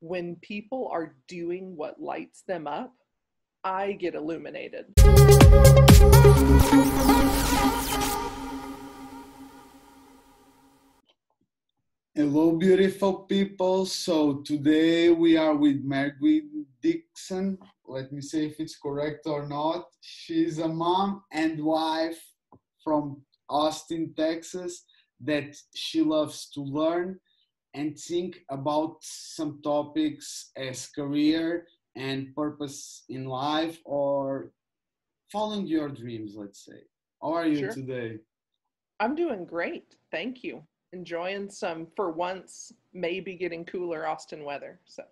when people are doing what lights them up, I get illuminated. Hello, beautiful people. So today we are with Margaret Dixon. Let me see if it's correct or not. She's a mom and wife from Austin, Texas, that she loves to learn and think about some topics as career and purpose in life or following your dreams, let's say. How are you Sure. today? I'm doing great. Thank you. Enjoying some, for once, maybe getting cooler Austin weather. So,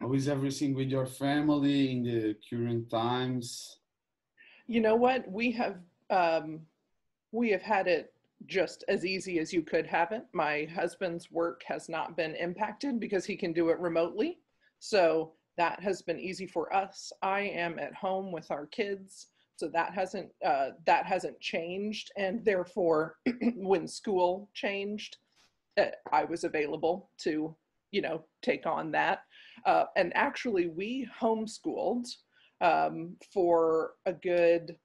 How is everything with your family in the current times? you know what? We have um, we have had it just as easy as you could have it. My husband's work has not been impacted because he can do it remotely. So that has been easy for us. I am at home with our kids, so that hasn't uh, that hasn't changed, and therefore, when school changed, uh, I was available to you know take on that. Uh, and actually, we homeschooled um, for a good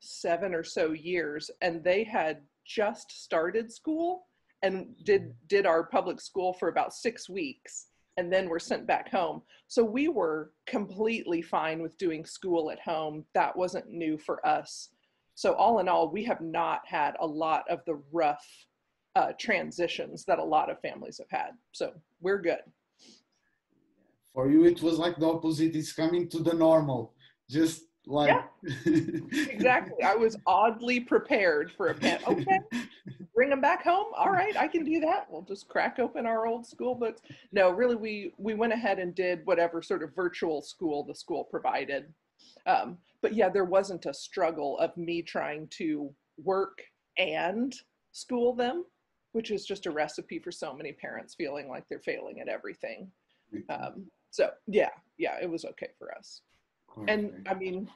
seven or so years, and they had just started school and did did our public school for about six weeks and then were sent back home. So we were completely fine with doing school at home. That wasn't new for us. So all in all we have not had a lot of the rough uh, transitions that a lot of families have had. So we're good. For you, it was like the opposite. It's coming to the normal. Just like exactly. I was oddly prepared for a pan okay bring them back home? All right i can do that. We'll just crack open our old school books. No really we we went ahead and did whatever sort of virtual school the school provided. Um, but yeah there wasn't a struggle of me trying to work and school them which is just a recipe for so many parents feeling like they're failing at everything. Um, so yeah yeah it was okay for us. And I mean,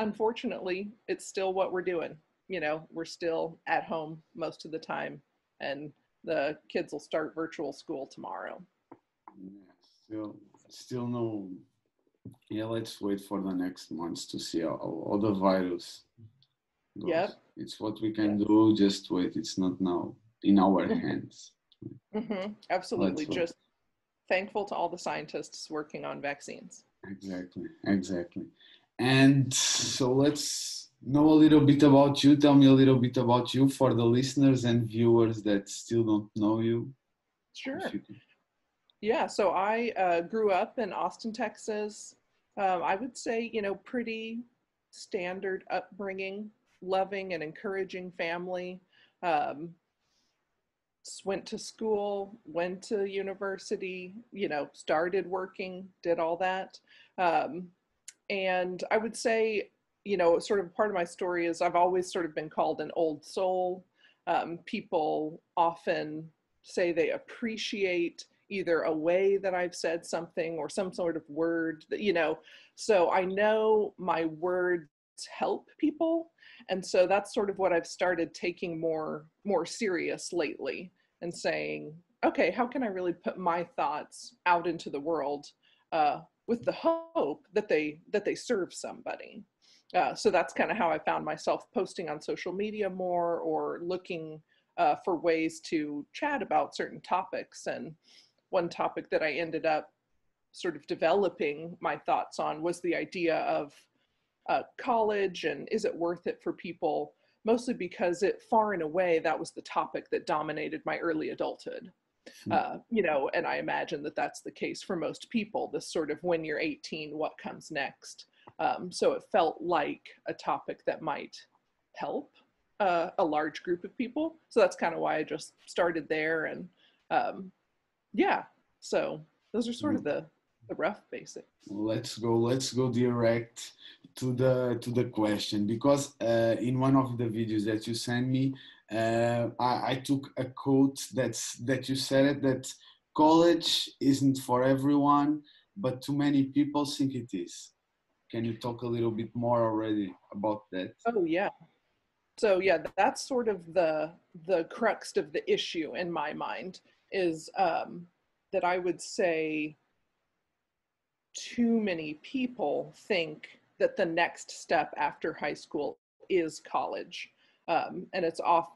unfortunately, it's still what we're doing. You know, we're still at home most of the time, and the kids will start virtual school tomorrow. Yeah, still, still no. Yeah, let's wait for the next months to see how, how the virus goes. Yep. It's what we can do. Just wait. It's not now in our hands. hmm Absolutely. Let's. Just thankful to all the scientists working on vaccines. Exactly. Exactly. And so let's know a little bit about you. Tell me a little bit about you for the listeners and viewers that still don't know you. Sure. You Yeah, so I uh, grew up in Austin, Texas. Um, I would say, you know, pretty standard upbringing, loving and encouraging family. Um, went to school, went to university, you know, started working, did all that. Um, and I would say, you know, sort of part of my story is I've always sort of been called an old soul. Um, people often say they appreciate either a way that I've said something or some sort of word that, you know, so I know my words help people. And so that's sort of what I've started taking more more serious lately and saying, okay, how can I really put my thoughts out into the world uh, with the hope that they that they serve somebody. Uh, so that's kind of how I found myself posting on social media more or looking uh, for ways to chat about certain topics. And one topic that I ended up sort of developing my thoughts on was the idea of uh, college and is it worth it for people? Mostly because it far and away that was the topic that dominated my early adulthood. Hmm. Uh, you know, and I imagine that that's the case for most people. This sort of when you're 18, what comes next? Um, so it felt like a topic that might help uh, a large group of people. So that's kind of why I just started there. And um, yeah, so those are sort of the the rough basics. let's go let's go direct to the to the question because uh, in one of the videos that you sent me uh, I, I took a quote that's that you said it that college isn't for everyone but too many people think it is can you talk a little bit more already about that Oh yeah. So yeah, that's sort of the the crux of the issue in my mind is um, that I would say too many people think that the next step after high school is college. Um, and it's off,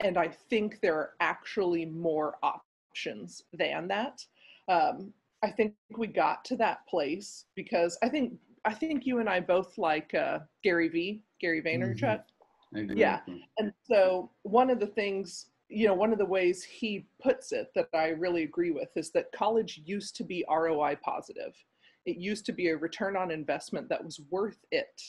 and I think there are actually more options than that. Um, I think we got to that place because I think I think you and I both like uh, Gary V, Gary Vaynerchuk. Mm-hmm. Yeah. And so one of the things, you know, one of the ways he puts it that I really agree with is that college used to be ROI positive. It used to be a return on investment that was worth it.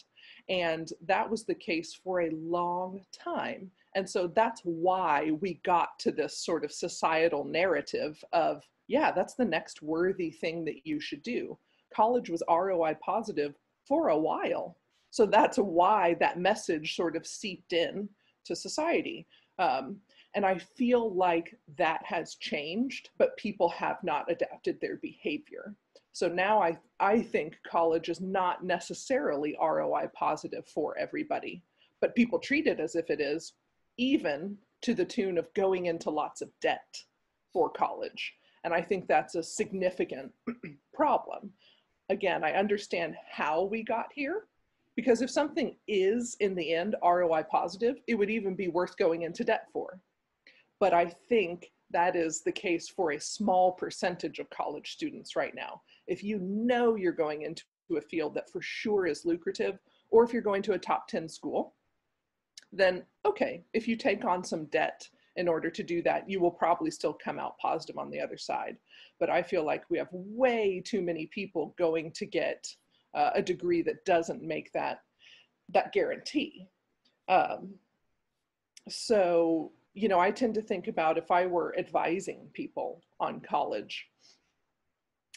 And that was the case for a long time. And so that's why we got to this sort of societal narrative of, yeah, that's the next worthy thing that you should do. College was ROI positive for a while. So that's why that message sort of seeped in to society. Um, and I feel like that has changed, but people have not adapted their behavior. So now I, I think college is not necessarily ROI positive for everybody, but people treat it as if it is, even to the tune of going into lots of debt for college. And I think that's a significant problem. Again, I understand how we got here, because if something is in the end ROI positive, it would even be worth going into debt for. But I think that is the case for a small percentage of college students right now. If you know you're going into a field that for sure is lucrative, or if you're going to a top 10 school, then okay, if you take on some debt in order to do that, you will probably still come out positive on the other side. But I feel like we have way too many people going to get uh, a degree that doesn't make that that guarantee. Um, so you know, I tend to think about if I were advising people on college,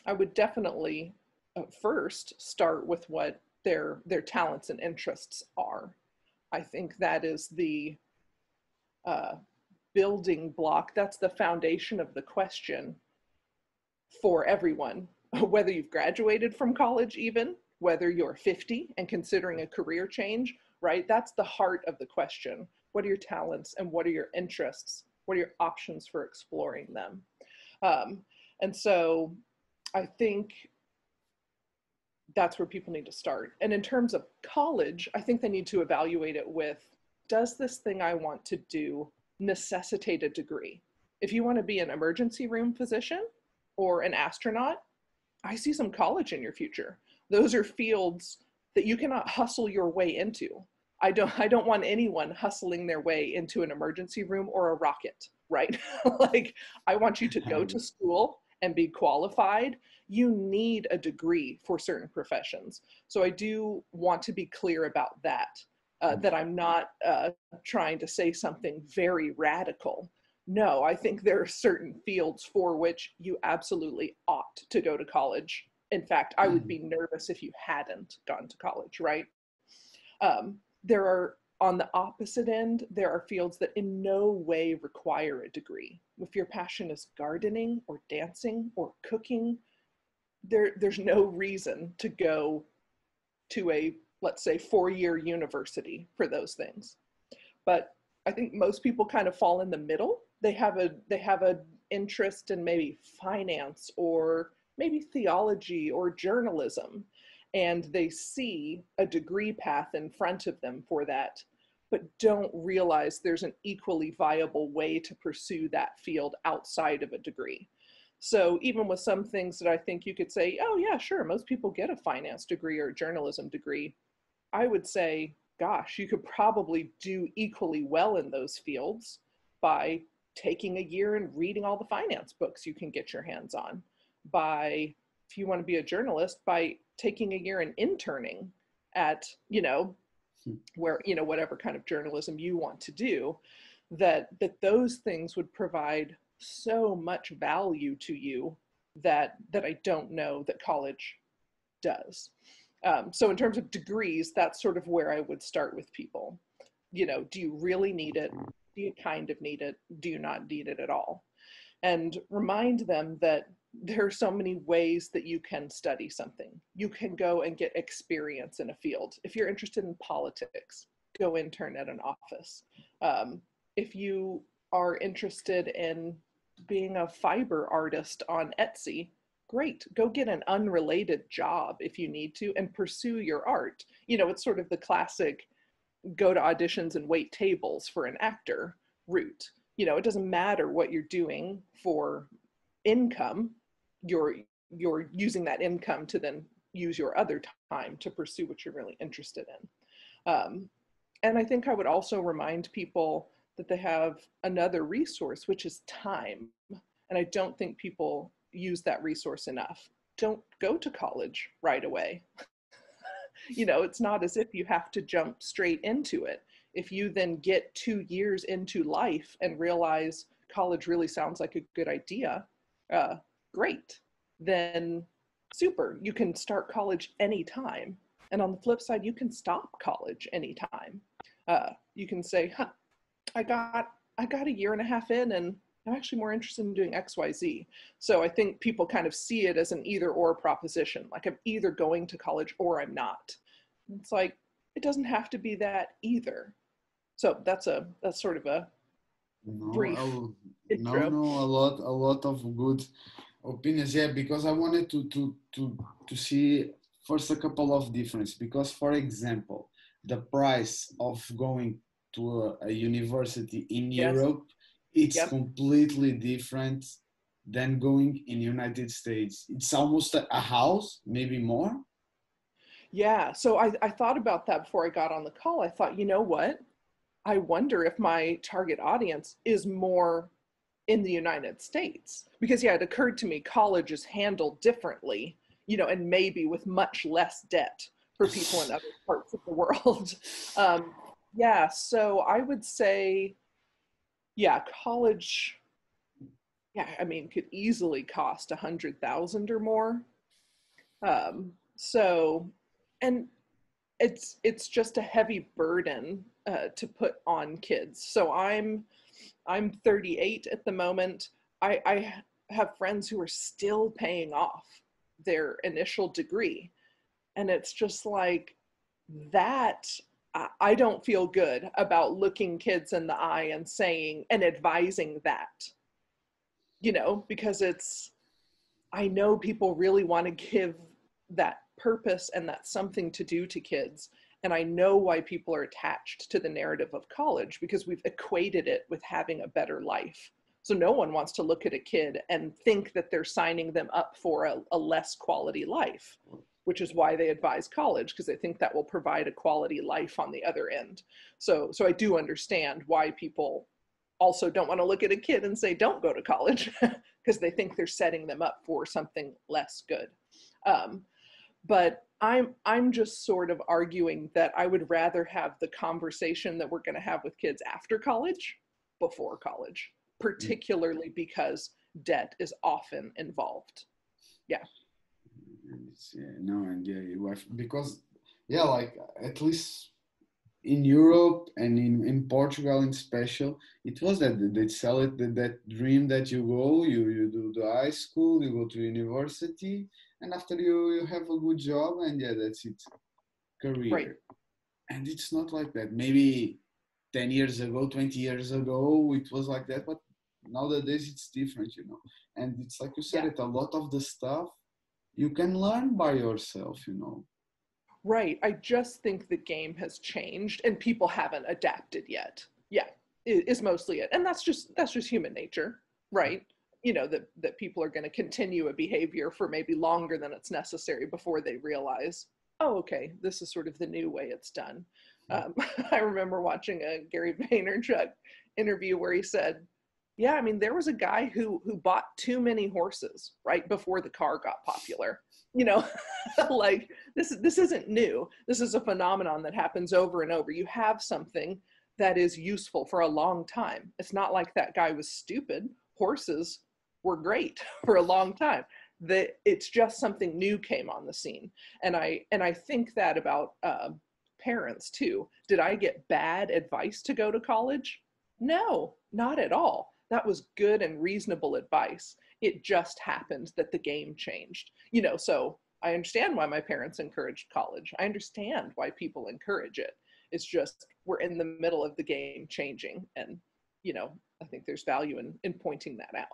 I would definitely uh, first start with what their their talents and interests are. I think that is the uh, building block. That's the foundation of the question for everyone, whether you've graduated from college, even whether you're 50 and considering a career change, right? That's the heart of the question. What are your talents and what are your interests? What are your options for exploring them? Um, and so I think that's where people need to start. And in terms of college, I think they need to evaluate it with does this thing I want to do necessitate a degree? If you want to be an emergency room physician or an astronaut, I see some college in your future. Those are fields that you cannot hustle your way into. I don't I don't want anyone hustling their way into an emergency room or a rocket, right? like I want you to go um. to school and be qualified. You need a degree for certain professions. So I do want to be clear about that. Uh, that I'm not uh, trying to say something very radical. No, I think there are certain fields for which you absolutely ought to go to college in fact, I would be mm. nervous if you hadn't gone to college, right? Um, there are, on the opposite end, there are fields that in no way require a degree. If your passion is gardening or dancing or cooking, there, there's no reason to go to a, let's say, four year university for those things. But I think most people kind of fall in the middle. They have a they have an interest in maybe finance or maybe theology or journalism, and they see a degree path in front of them for that, but don't realize there's an equally viable way to pursue that field outside of a degree. So even with some things that I think you could say, oh yeah, sure, most people get a finance degree or a journalism degree, I would say, gosh, you could probably do equally well in those fields by taking a year and reading all the finance books you can get your hands on by if you want to be a journalist by taking a year and interning at you know hmm. where you know whatever kind of journalism you want to do that that those things would provide so much value to you that that i don't know that college does um, so in terms of degrees that's sort of where i would start with people you know do you really need it do you kind of need it do you not need it at all and remind them that there are so many ways that you can study something. You can go and get experience in a field. If you're interested in politics, go intern at an office. Um, if you are interested in being a fiber artist on Etsy, great. Go get an unrelated job if you need to and pursue your art. You know, it's sort of the classic go to auditions and wait tables for an actor route. You know, it doesn't matter what you're doing for income, you're you're using that income to then use your other time to pursue what you're really interested in. Um, and I think I would also remind people that they have another resource, which is time. And I don't think people use that resource enough. Don't go to college right away. you know, it's not as if you have to jump straight into it. If you then get two years into life and realize college really sounds like a good idea, uh, great. Then super, you can start college anytime. And on the flip side, you can stop college anytime. Uh, you can say, huh, I got I got a year and a half in and I'm actually more interested in doing XYZ. So I think people kind of see it as an either or proposition. Like I'm either going to college or I'm not. It's like it doesn't have to be that either. So that's a that's sort of a no, brief no, intro. no, a lot, a lot of good opinions. Yeah, because I wanted to to to to see first a couple of difference. Because, for example, the price of going to a, a university in Yes. Europe, it's Yep. completely different than going in United States. It's almost a, a house, maybe more. Yeah, so I, I thought about that before I got on the call. I thought, you know what? I wonder if my target audience is more in the United States. Because, yeah, it occurred to me college is handled differently, you know, and maybe with much less debt for people in other parts of the world. Um, yeah, so I would say, yeah, college, yeah, I mean, could easily cost a hundred thousand or more. Um, so, and it's it's just a heavy burden uh, to put on kids. So I'm I'm 38 at the moment. I, I have friends who are still paying off their initial degree, and it's just like that. I, don't feel good about looking kids in the eye and saying and advising that, you know, because it's I know people really want to give that purpose and that something to do to kids. And I know why people are attached to the narrative of college because we've equated it with having a better life. So no one wants to look at a kid and think that they're signing them up for a, a less quality life, which is why they advise college because they think that will provide a quality life on the other end. So so I do understand why people also don't want to look at a kid and say don't go to college because they think they're setting them up for something less good. Um, but I'm I'm just sort of arguing that I would rather have the conversation that we're going to have with kids after college before college, particularly because debt is often involved. Yeah, no, and yeah, you have, because yeah, like at least in Europe and in, in Portugal in special, it was that they sell it that, that dream that you go, you you do the high school, you go to university, and after you you have a good job, and yeah, that's it, career. Right. And it's not like that. Maybe ten years ago, twenty years ago, it was like that, but nowadays it's different, you know. And it's like you said, Yeah. it a lot of the stuff you can learn by yourself, you know. Right. I just think the game has changed and people haven't adapted yet. Yeah, is mostly it. And that's just that's just human nature, right? You know that that people are going to continue a behavior for maybe longer than it's necessary before they realize, oh, okay, this is sort of the new way it's done. Um, I remember watching a Gary Vaynerchuk interview where he said, "Yeah, I mean, there was a guy who who bought too many horses right before the car got popular. You know, like this this isn't new. This is a phenomenon that happens over and over. You have something that is useful for a long time. It's not like that guy was stupid. Horses were great for a long time. The, it's just something new came on the scene, and I and I think that about uh, parents too. Did I get bad advice to go to college? No, not at all. That was good and reasonable advice. It just happened that the game changed. You know, so I understand why my parents encouraged college. I understand why people encourage it. It's just we're in the middle of the game changing and you know, I think there's value in, in pointing that out.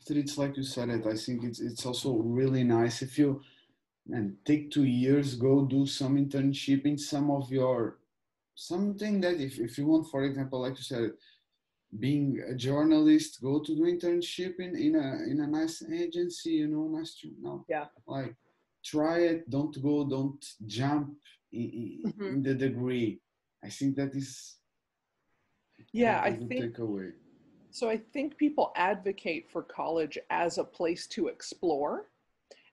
After it's like you said it, I think it's it's also really nice if you and take two years, go do some internship in some of your something that if, if you want, for example, like you said, being a journalist, go to do internship in, in a in a nice agency, you know, nice to know. Yeah. Like try it, don't go, don't jump in, mm-hmm. in the degree. I think that is yeah, I think takeaway. So I think people advocate for college as a place to explore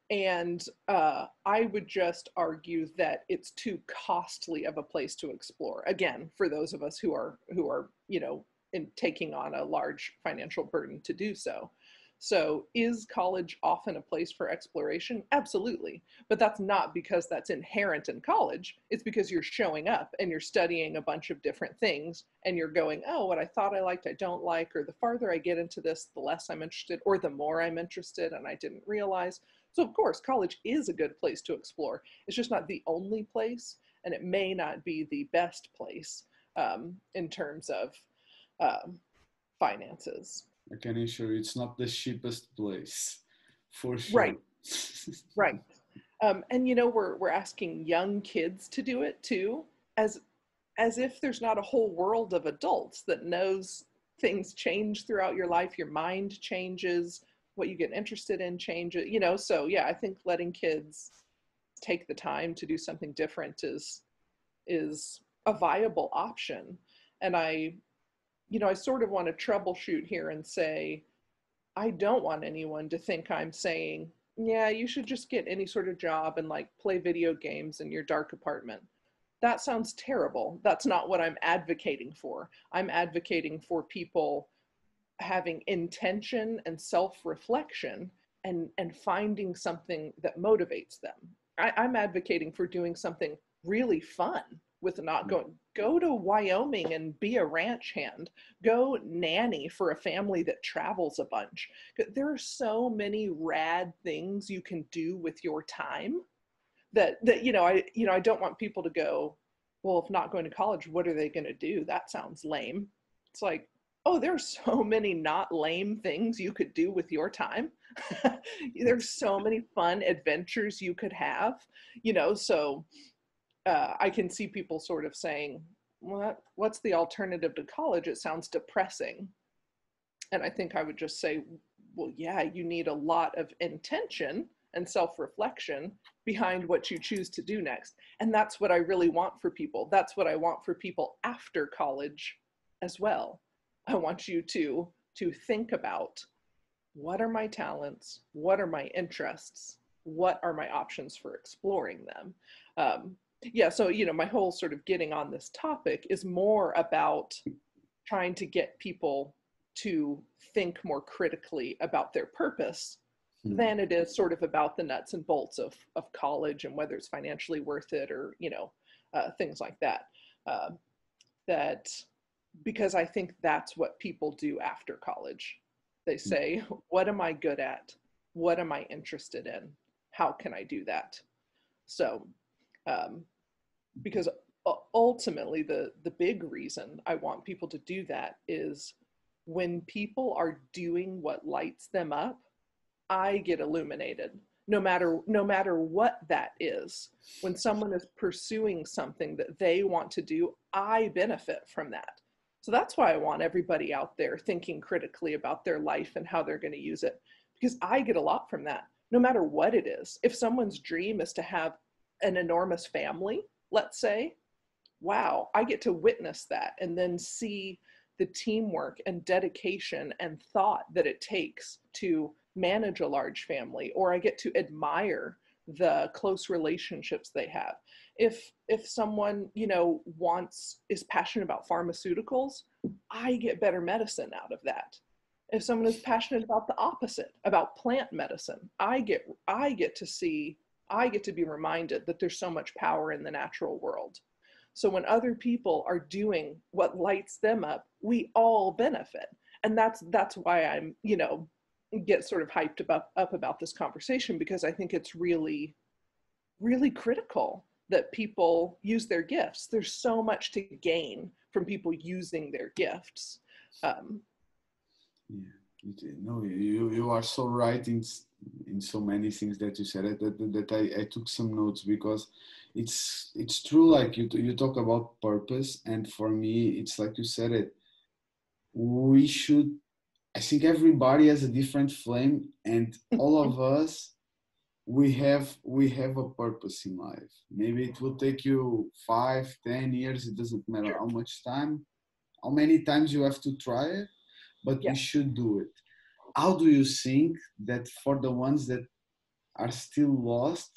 and uh, I would just argue that it's too costly of a place to explore. Again, for those of us who are who are you know in taking on a large financial burden to do so. So, is college often a place for exploration? Absolutely. But that's not because that's inherent in college. It's because you're showing up and you're studying a bunch of different things and you're going, oh, what I thought I liked, I don't like, or the farther I get into this, the less I'm interested, or the more I'm interested and I didn't realize. So, of course, college is a good place to explore. It's just not the only place, and it may not be the best place um, in terms of um, finances. I can assure you it's not the cheapest place, for sure. Right, right. Um, and you know, we're we're asking young kids to do it too, as as if there's not a whole world of adults that knows things change throughout your life. Your mind changes what you get interested in changes you know so yeah i think letting kids take the time to do something different is is a viable option and i you know i sort of want to troubleshoot here and say i don't want anyone to think i'm saying yeah you should just get any sort of job and like play video games in your dark apartment. That sounds terrible. That's not what i'm advocating for. I'm advocating for people having intention and self-reflection and and finding something that motivates them. I, i'm advocating for doing something really fun with not mm. going go to wyoming and be a ranch hand. Go nanny for a family that travels a bunch. There are so many rad things you can do with your time that that you know i you know i don't want people to go well if not going to college what are they going to do? That sounds lame. It's like oh, there's so many not lame things you could do with your time. there's so many fun adventures you could have, you know, so uh, I can see people sort of saying, what, what's the alternative to college? It sounds depressing. And I think I would just say, well, yeah, you need a lot of intention and self reflection behind what you choose to do next. And that's what I really want for people. That's what I want for people after college as well. I want you to to think about what are my talents, what are my interests, what are my options for exploring them. Um, yeah, so you know, my whole sort of getting on this topic is more about trying to get people to think more critically about their purpose mm. than it is sort of about the nuts and bolts of of college and whether it's financially worth it or you know uh, things like that. Uh, that because I think that's what people do after college. They hmm. say, What am I good at? What am I interested in? How can I do that? So, um, because ultimately, the, the big reason I want people to do that is when people are doing what lights them up, I get illuminated no matter no matter what that is when someone is pursuing something that they want to do i benefit from that so that's why I want everybody out there thinking critically about their life and how they're going to use it, because I get a lot from that, no matter what it is. If someone's dream is to have an enormous family, let's say, wow, I get to witness that and then see the teamwork and dedication and thought that it takes to manage a large family, or I get to admire the close relationships they have. If if someone you know wants is passionate about pharmaceuticals i get better medicine out of that. If someone is passionate about the opposite about plant medicine i get i get to see i get to be reminded that there's so much power in the natural world so when other people are doing what lights them up we all benefit and that's that's why i'm you know get sort of hyped up, up about this conversation because I think it's really, really critical that people use their gifts. There's so much to gain from people using their gifts. Um, yeah, no, you you are so right in in so many things that you said that, that, that I, I took some notes because it's it's true like you you talk about purpose and for me it's like you said it. We should i think everybody has a different flame and all of us we have we have a purpose in life. Maybe it will take you five ten years it doesn't matter how much time how many times you have to try it but yeah. we should do it how do you think that for the ones that are still lost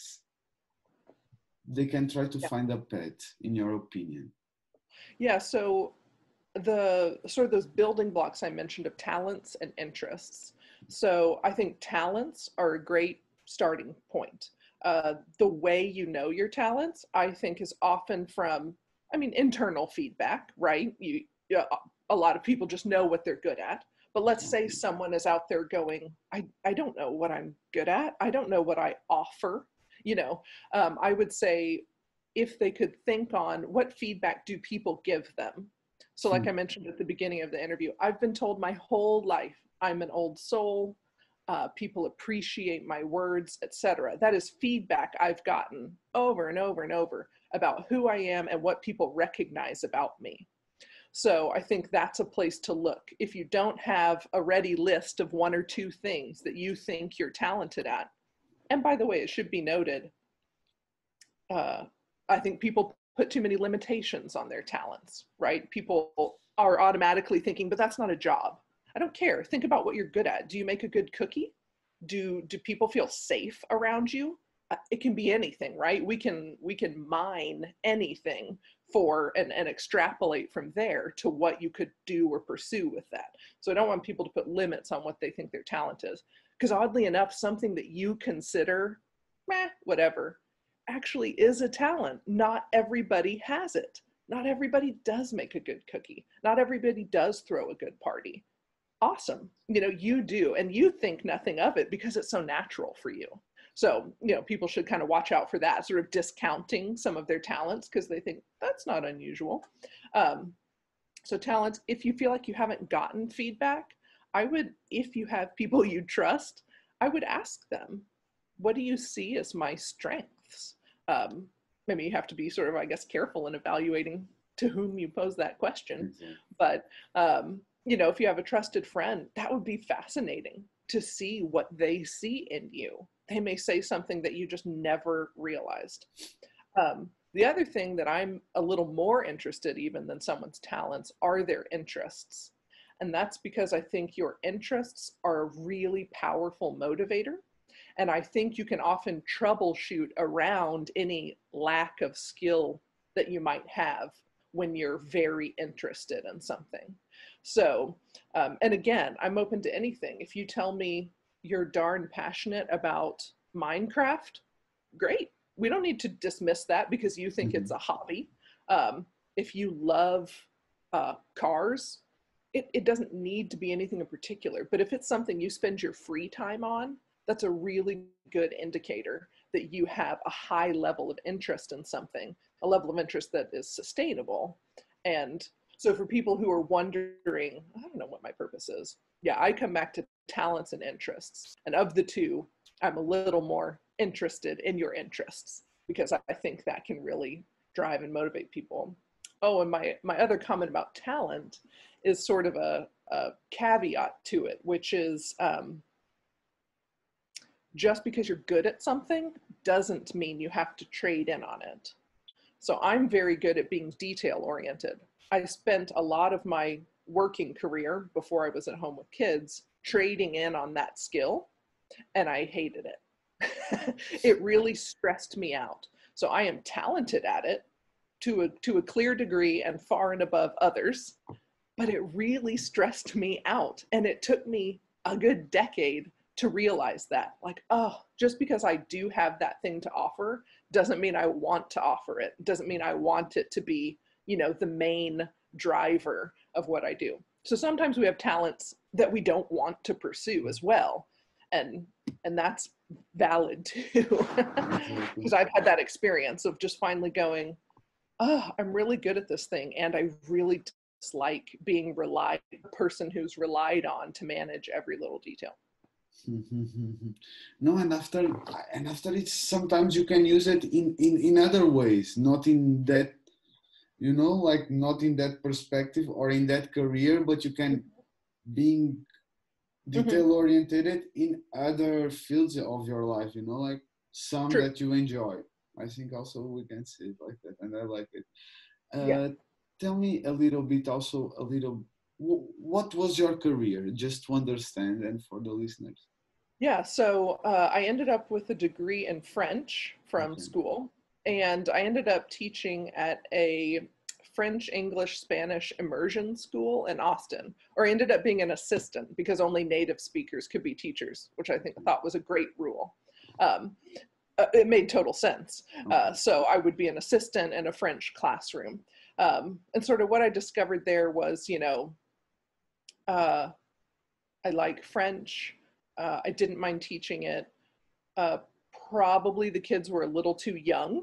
they can try to yeah. find a pet in your opinion? Yeah so the sort of those building blocks i mentioned of talents and interests. So i think talents are a great starting point. Uh, the way you know your talents i think is often from i mean internal feedback right? You a lot of people just know what they're good at but let's say someone is out there going i i don't know what i'm good at. I don't know what i offer you know? Um, i would say if they could think on what feedback do people give them. So like hmm. i mentioned at the beginning of the interview i've been told my whole life i'm an old soul. Uh, people appreciate my words etc that is feedback i've gotten over and over and over about who i am and what people recognize about me so I think that's a place to look. If you don't have a ready list of one or two things that you think you're talented at, and by the way, it should be noted, uh, I think people put too many limitations on their talents, right? People are automatically thinking, but that's not a job. I don't care. Think about what you're good at. Do you make a good cookie? Do do people feel safe around you? Uh, it can be anything, right? We can we can mine anything for and, and extrapolate from there to what you could do or pursue with that. So I don't want people to put limits on what they think their talent is. Because oddly enough, something that you consider, meh, whatever, actually is a talent. Not everybody has it. Not everybody does make a good cookie. Not everybody does throw a good party. Awesome. You know, you do, and you think nothing of it because it's so natural for you. So, you know, people should kind of watch out for that, sort of discounting some of their talents because they think that's not unusual. Um, so, talents, if you feel like you haven't gotten feedback, I would, if you have people you trust, I would ask them, what do you see as my strengths? Um, maybe you have to be sort of, I guess, careful in evaluating to whom you pose that question. Mm-hmm. But, um, you know, if you have a trusted friend, that would be fascinating to see what they see in you they may say something that you just never realized. Um, the other thing that I'm a little more interested even than someone's talents are their interests. And that's because I think your interests are a really powerful motivator. And I think you can often troubleshoot around any lack of skill that you might have when you're very interested in something. So, um, and again, I'm open to anything. If you tell me you're darn passionate about Minecraft, great. We don't need to dismiss that because you think mm-hmm. it's a hobby. Um, if you love uh, cars, it, it doesn't need to be anything in particular. But if it's something you spend your free time on, that's a really good indicator that you have a high level of interest in something, a level of interest that is sustainable. And so for people who are wondering, I don't know what my purpose is, yeah, I come back to talents and interests. And of the two, I'm a little more interested in your interests because I think that can really drive and motivate people. Oh, and my, my other comment about talent is sort of a, a caveat to it, which is um, just because you're good at something doesn't mean you have to trade in on it. So I'm very good at being detail oriented. I spent a lot of my working career before I was at home with kids trading in on that skill and I hated it. it really stressed me out. So I am talented at it to a to a clear degree and far and above others, but it really stressed me out and it took me a good decade to realize that like oh just because i do have that thing to offer doesn't mean i want to offer it doesn't mean i want it to be you know the main driver of what i do so sometimes we have talents that we don't want to pursue as well. And and that's valid too. Because i've had that experience of just finally going oh i'm really good at this thing and i really dislike being relied person who's relied on to manage every little detail. no, and after and after it, sometimes you can use it in in in other ways, not in that you know like not in that perspective or in that career but you can being mm-hmm. detail oriented in other fields of your life you know like some True. that you enjoy i think also we can see it like that and i like it uh, yeah. tell me a little bit also a little what was your career just to understand and for the listeners yeah so uh, i ended up with a degree in french from okay. school and I ended up teaching at a French, English, Spanish immersion school in Austin, or I ended up being an assistant because only native speakers could be teachers, which I think thought was a great rule. Um, uh, it made total sense. Uh, so I would be an assistant in a French classroom. Um, and sort of what I discovered there was, you know, uh, I like French. Uh, I didn't mind teaching it. Uh, probably the kids were a little too young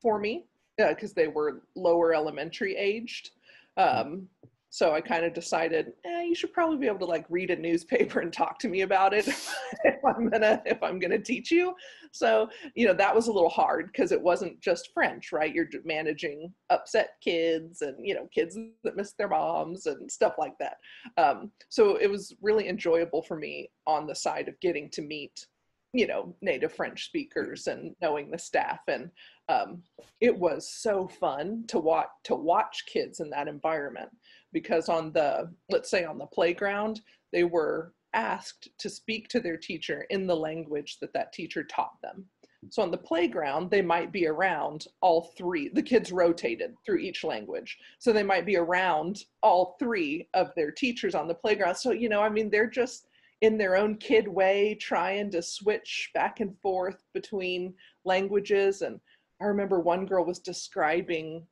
for me because uh, they were lower elementary aged. Um, so I kind of decided, eh, you should probably be able to like read a newspaper and talk to me about it if I'm gonna if I'm gonna teach you. So you know that was a little hard because it wasn't just French, right? You're managing upset kids and you know kids that miss their moms and stuff like that. Um, so it was really enjoyable for me on the side of getting to meet you know native french speakers and knowing the staff and um, it was so fun to watch to watch kids in that environment because on the let's say on the playground they were asked to speak to their teacher in the language that that teacher taught them. So on the playground they might be around all three the kids rotated through each language. So they might be around all three of their teachers on the playground. So you know i mean they're just in their own kid way trying to switch back and forth between languages. And i remember one girl was describing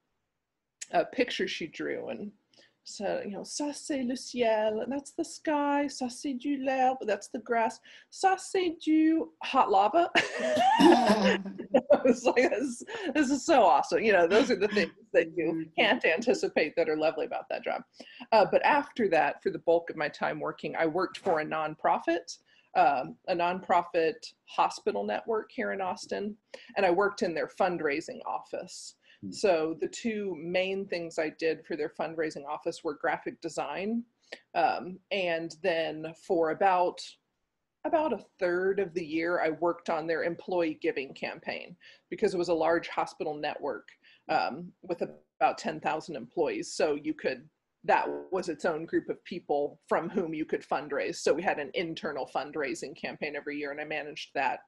a picture she drew and so, you know, ça c'est le ciel, and that's the sky, ça c'est du l'herbe, that's the grass, ça c'est du hot lava. it's like, this, this is so awesome. You know, those are the things that you mm-hmm. can't anticipate that are lovely about that job. Uh, but after that, for the bulk of my time working, I worked for a nonprofit. Um, a nonprofit hospital network here in Austin, and I worked in their fundraising office. Hmm. So the two main things I did for their fundraising office were graphic design, um, and then for about about a third of the year, I worked on their employee giving campaign because it was a large hospital network um, with about 10,000 employees. So you could that was its own group of people from whom you could fundraise. So we had an internal fundraising campaign every year, and I managed that.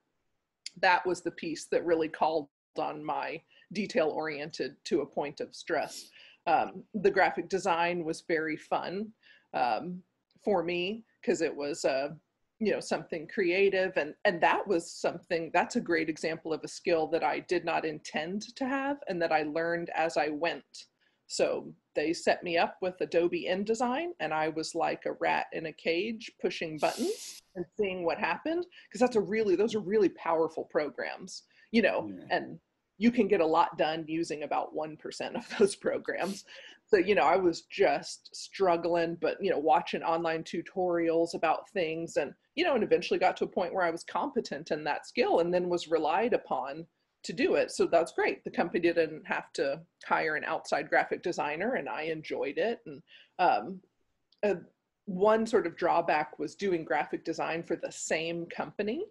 That was the piece that really called on my detail oriented to a point of stress. Um, the graphic design was very fun um, for me because it was uh, you know something creative and and that was something that's a great example of a skill that I did not intend to have and that I learned as I went. So they set me up with Adobe InDesign and I was like a rat in a cage pushing buttons and seeing what happened because that's a really those are really powerful programs you know yeah. and you can get a lot done using about 1% of those programs. So, you know, I was just struggling, but, you know, watching online tutorials about things and, you know, and eventually got to a point where I was competent in that skill and then was relied upon to do it. So that's great. The company didn't have to hire an outside graphic designer and I enjoyed it. And um, uh, one sort of drawback was doing graphic design for the same company.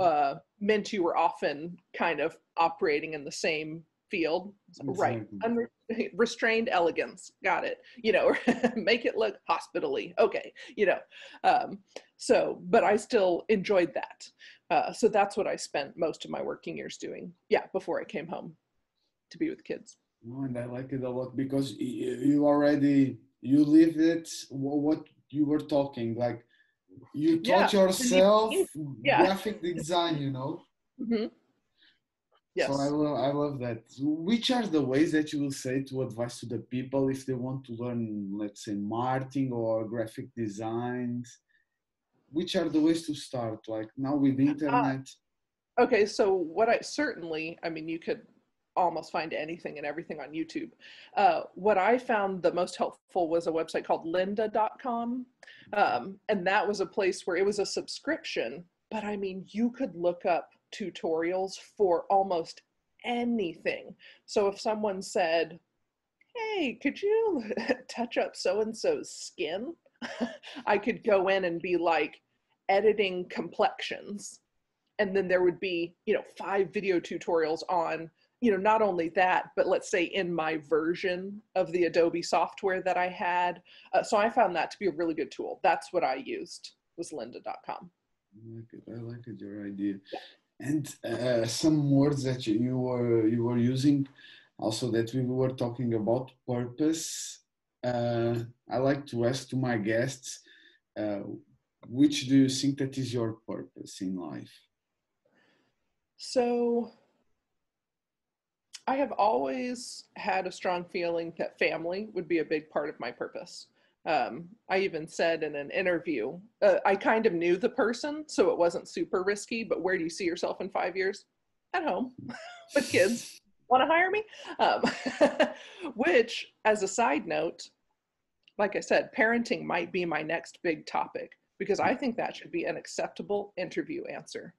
Uh, meant you were often kind of operating in the same field. Right. restrained elegance. Got it. You know make it look hospitally. Okay. You know um, so but i still enjoyed that. Uh, so that's what i spent most of my working years doing. Yeah before i came home to be with kids. Oh, and i like it a lot because you already you live it what you were talking like you taught yeah. yourself yeah. graphic design you know mm-hmm. yes. so I love, I love that which are the ways that you will say to advise to the people if they want to learn let's say marketing or graphic designs which are the ways to start like now with the uh, internet uh, okay so what i certainly i mean you could almost find anything and everything on YouTube. Uh, what I found the most helpful was a website called lynda.com. Um, and that was a place where it was a subscription, but I mean, you could look up tutorials for almost anything. So if someone said, hey, could you touch up so and so's skin? I could go in and be like editing complexions. And then there would be, you know, five video tutorials on, you know, not only that, but let's say in my version of the Adobe software that I had. Uh, so I found that to be a really good tool. That's what I used was lynda.com. I like it. I like it, your idea. And uh, some words that you were you were using also that we were talking about purpose. Uh, I like to ask to my guests, uh, which do you think that is your purpose in life? So I have always had a strong feeling that family would be a big part of my purpose. Um, I even said in an interview, uh, I kind of knew the person, so it wasn't super risky, but where do you see yourself in five years? At home with kids want to hire me? Um, which, as a side note, like I said, parenting might be my next big topic because I think that should be an acceptable interview answer.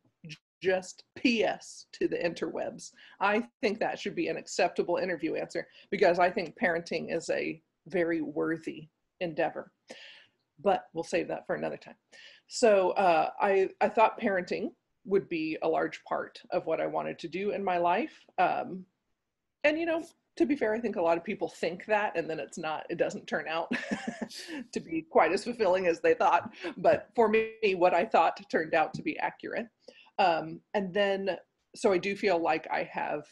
Just PS to the interwebs. I think that should be an acceptable interview answer because I think parenting is a very worthy endeavor. But we'll save that for another time. So uh, I, I thought parenting would be a large part of what I wanted to do in my life. Um, and you know to be fair i think a lot of people think that and then it's not it doesn't turn out to be quite as fulfilling as they thought but for me what i thought turned out to be accurate um, and then so i do feel like i have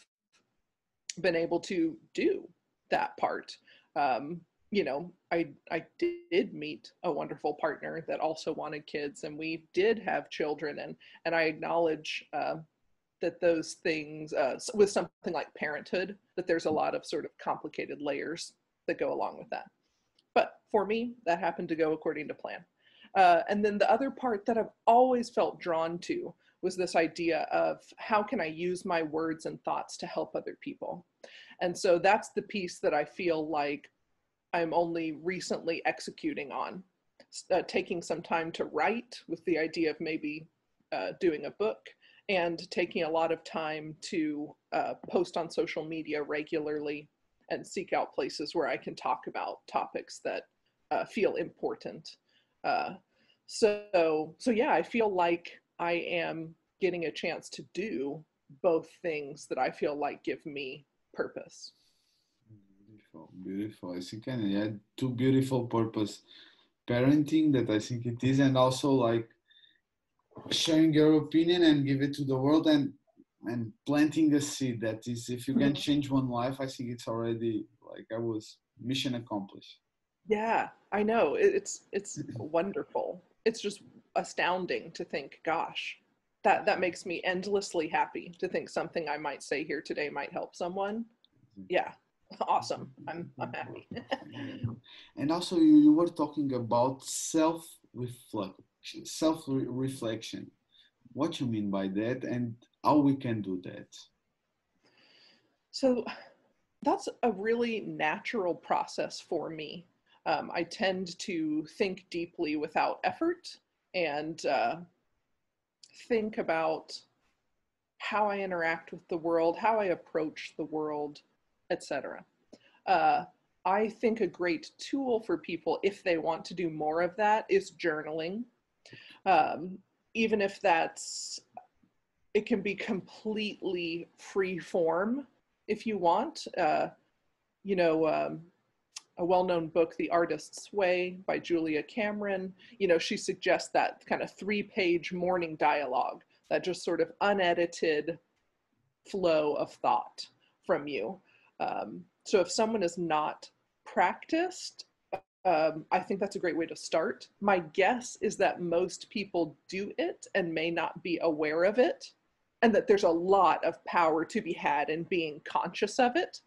been able to do that part. Um, you know i i did meet a wonderful partner that also wanted kids and we did have children and and i acknowledge uh, that those things uh, with something like parenthood that there's a lot of sort of complicated layers that go along with that. But for me that happened to go according to plan. Uh, and then the other part that i've always felt drawn to was this idea of how can i use my words and thoughts to help other people and so that's the piece that i feel like i'm only recently executing on uh, taking some time to write with the idea of maybe uh, doing a book and taking a lot of time to uh, post on social media regularly and seek out places where I can talk about topics that uh, feel important. Uh, so, so yeah, I feel like I am getting a chance to do both things that I feel like give me purpose. Beautiful, beautiful. I think I had two beautiful purpose parenting that I think it is, and also like sharing your opinion and give it to the world and and planting a seed that is if you can mm-hmm. change one life i think it's already like i was mission accomplished yeah i know it's it's wonderful it's just astounding to think gosh that that makes me endlessly happy to think something i might say here today might help someone mm-hmm. yeah awesome i'm i'm happy and also you, you were talking about self reflection. self-reflection. What you mean by that and how we can do that? So that's a really natural process for me. Um, I tend to think deeply without effort and uh, think about how I interact with the world, how I approach the world, etc. Uh, I think a great tool for people if they want to do more of that is journaling um, even if that's it can be completely free form if you want uh, you know um, a well-known book the artist's way by julia cameron you know she suggests that kind of three-page morning dialogue that just sort of unedited flow of thought from you um, so if someone is not practiced um, I think that's a great way to start. My guess is that most people do it and may not be aware of it, and that there's a lot of power to be had in being conscious of it.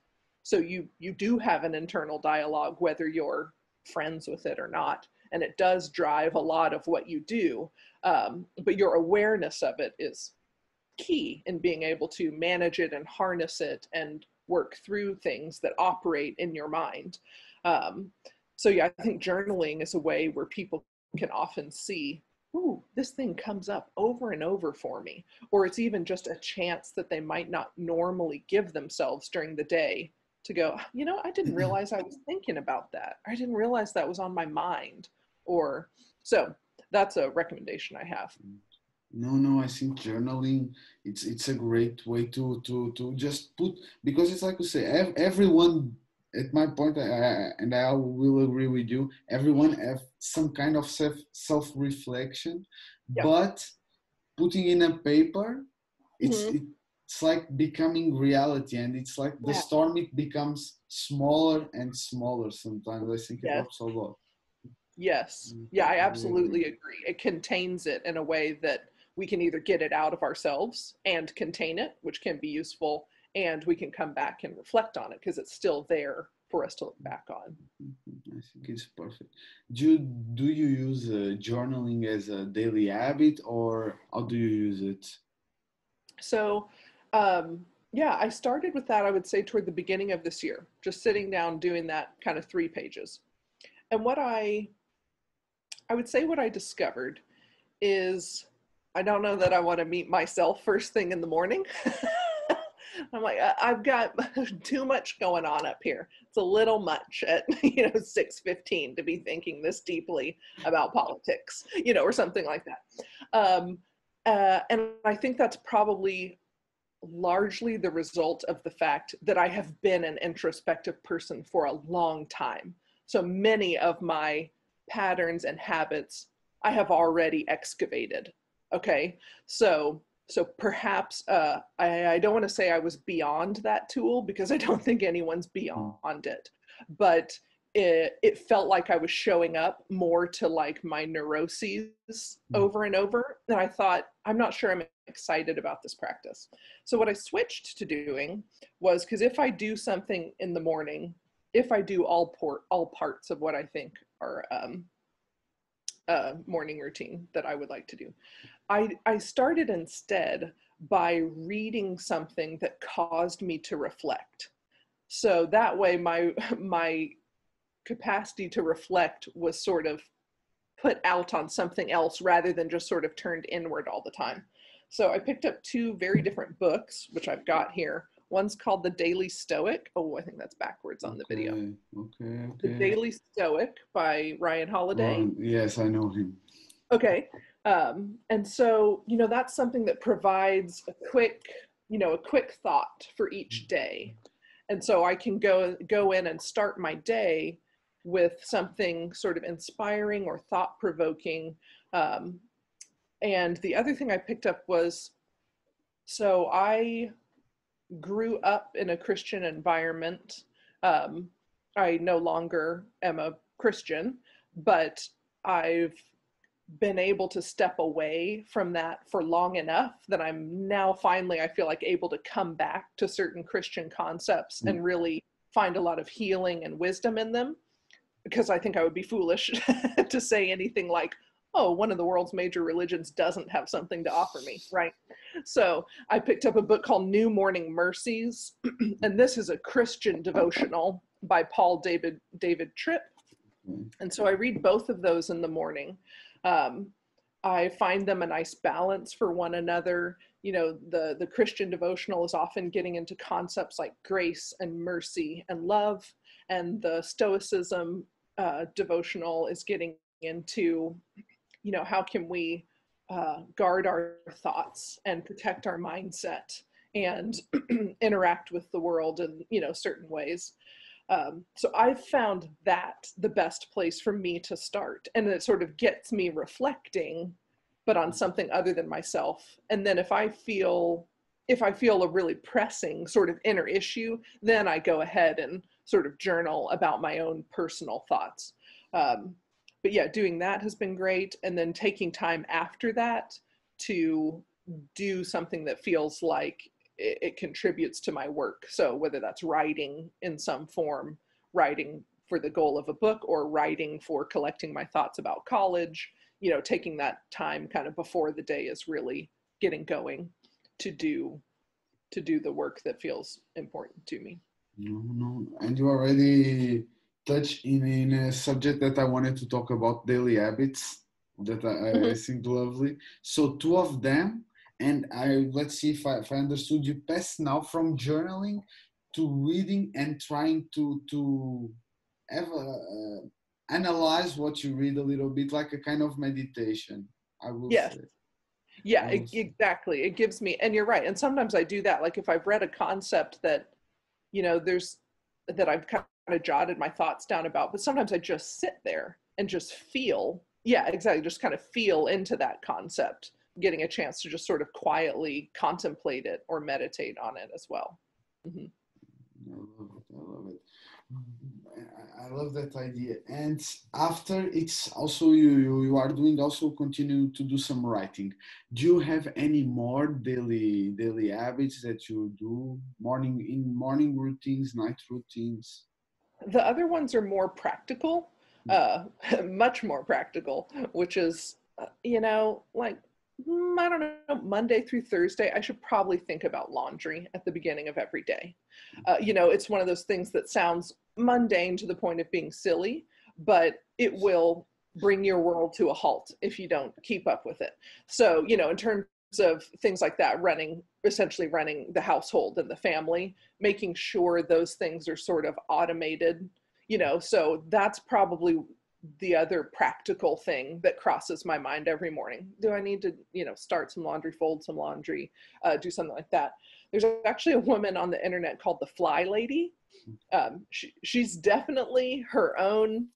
So you you do have an internal dialogue, whether you're friends with it or not, and it does drive a lot of what you do. Um, but your awareness of it is key in being able to manage it and harness it and work through things that operate in your mind. Um, so yeah, I think journaling is a way where people can often see, ooh, this thing comes up over and over for me, or it's even just a chance that they might not normally give themselves during the day to go, you know, I didn't mm-hmm. realize I was thinking about that. I didn't realize that was on my mind. Or so that's a recommendation I have. No, no, I think journaling it's it's a great way to to to just put because it's like you say everyone at my point I, and I will agree with you everyone have some kind of self self reflection yeah. but putting in a paper it's mm-hmm. It's like becoming reality and it's like the yeah. storm it becomes smaller and smaller sometimes I think it helps a lot yes mm, yeah I absolutely agree it contains it in a way that we can either get it out of ourselves and contain it, which can be useful, and we can come back and reflect on it because it's still there for us to look back on. Mm-hmm. I think it's perfect. Do do you use uh, journaling as a daily habit, or how do you use it? So, um, yeah, I started with that. I would say toward the beginning of this year, just sitting down doing that kind of three pages. And what I, I would say, what I discovered is I don't know that I want to meet myself first thing in the morning. I'm like, I've got too much going on up here. It's a little much at you know 6:15 to be thinking this deeply about politics, you know, or something like that. Um, uh, and I think that's probably largely the result of the fact that I have been an introspective person for a long time. So many of my patterns and habits I have already excavated Okay, so so perhaps uh, I, I don't want to say I was beyond that tool because I don't think anyone's beyond it, but it, it felt like I was showing up more to like my neuroses mm. over and over. And I thought, I'm not sure I'm excited about this practice. So, what I switched to doing was because if I do something in the morning, if I do all, port, all parts of what I think are um, uh, morning routine that I would like to do. I, I started instead by reading something that caused me to reflect. So that way my my capacity to reflect was sort of put out on something else rather than just sort of turned inward all the time. So I picked up two very different books, which I've got here. One's called The Daily Stoic. Oh, I think that's backwards on the video. Okay, okay. The Daily Stoic by Ryan Holiday. yes, I know him. Okay. Um, and so, you know, that's something that provides a quick, you know, a quick thought for each day. And so I can go go in and start my day with something sort of inspiring or thought provoking. Um, and the other thing I picked up was so I grew up in a Christian environment. Um, I no longer am a Christian, but I've been able to step away from that for long enough that I'm now finally, I feel like, able to come back to certain Christian concepts mm. and really find a lot of healing and wisdom in them. Because I think I would be foolish to say anything like, oh, one of the world's major religions doesn't have something to offer me, right? So I picked up a book called New Morning Mercies, and this is a Christian devotional by Paul David David Tripp. And so I read both of those in the morning. Um, I find them a nice balance for one another. You know, the the Christian devotional is often getting into concepts like grace and mercy and love, and the Stoicism uh, devotional is getting into you know, how can we uh, guard our thoughts and protect our mindset and interact with the world in, you know, certain ways. Um, so I've found that the best place for me to start. And it sort of gets me reflecting, but on something other than myself. And then if I feel if I feel a really pressing sort of inner issue, then I go ahead and sort of journal about my own personal thoughts. Um, but yeah, doing that has been great. And then taking time after that to do something that feels like it, it contributes to my work. So whether that's writing in some form, writing for the goal of a book or writing for collecting my thoughts about college, you know, taking that time kind of before the day is really getting going to do to do the work that feels important to me. No, no, and you already touched in, in a subject that I wanted to talk about daily habits that I, mm-hmm. I think lovely. So two of them, and I let's see if I, if I understood you. Pass now from journaling to reading and trying to to have a, uh, analyze what you read a little bit like a kind of meditation. I will yes. say. Yeah, it, exactly. It gives me, and you're right. And sometimes I do that. Like if I've read a concept that, you know, there's that I've kind of jotted my thoughts down about, but sometimes I just sit there and just feel. Yeah, exactly. Just kind of feel into that concept, getting a chance to just sort of quietly contemplate it or meditate on it as well. Mm-hmm. I love it. I love it. I love that idea. And after it's also you, you are doing also continue to do some writing. Do you have any more daily daily habits that you do morning in morning routines, night routines? The other ones are more practical, uh, much more practical, which is uh, you know like mm, I don't know, Monday through Thursday, I should probably think about laundry at the beginning of every day. Uh, you know, it's one of those things that sounds mundane to the point of being silly, but it will bring your world to a halt if you don't keep up with it. So, you know, in terms of things like that, running, essentially running the household and the family, making sure those things are sort of automated, you know, so that's probably the other practical thing that crosses my mind every morning. Do I need to, you know, start some laundry, fold some laundry, uh, do something like that? There's actually a woman on the internet called the Fly Lady, um, she, she's definitely her own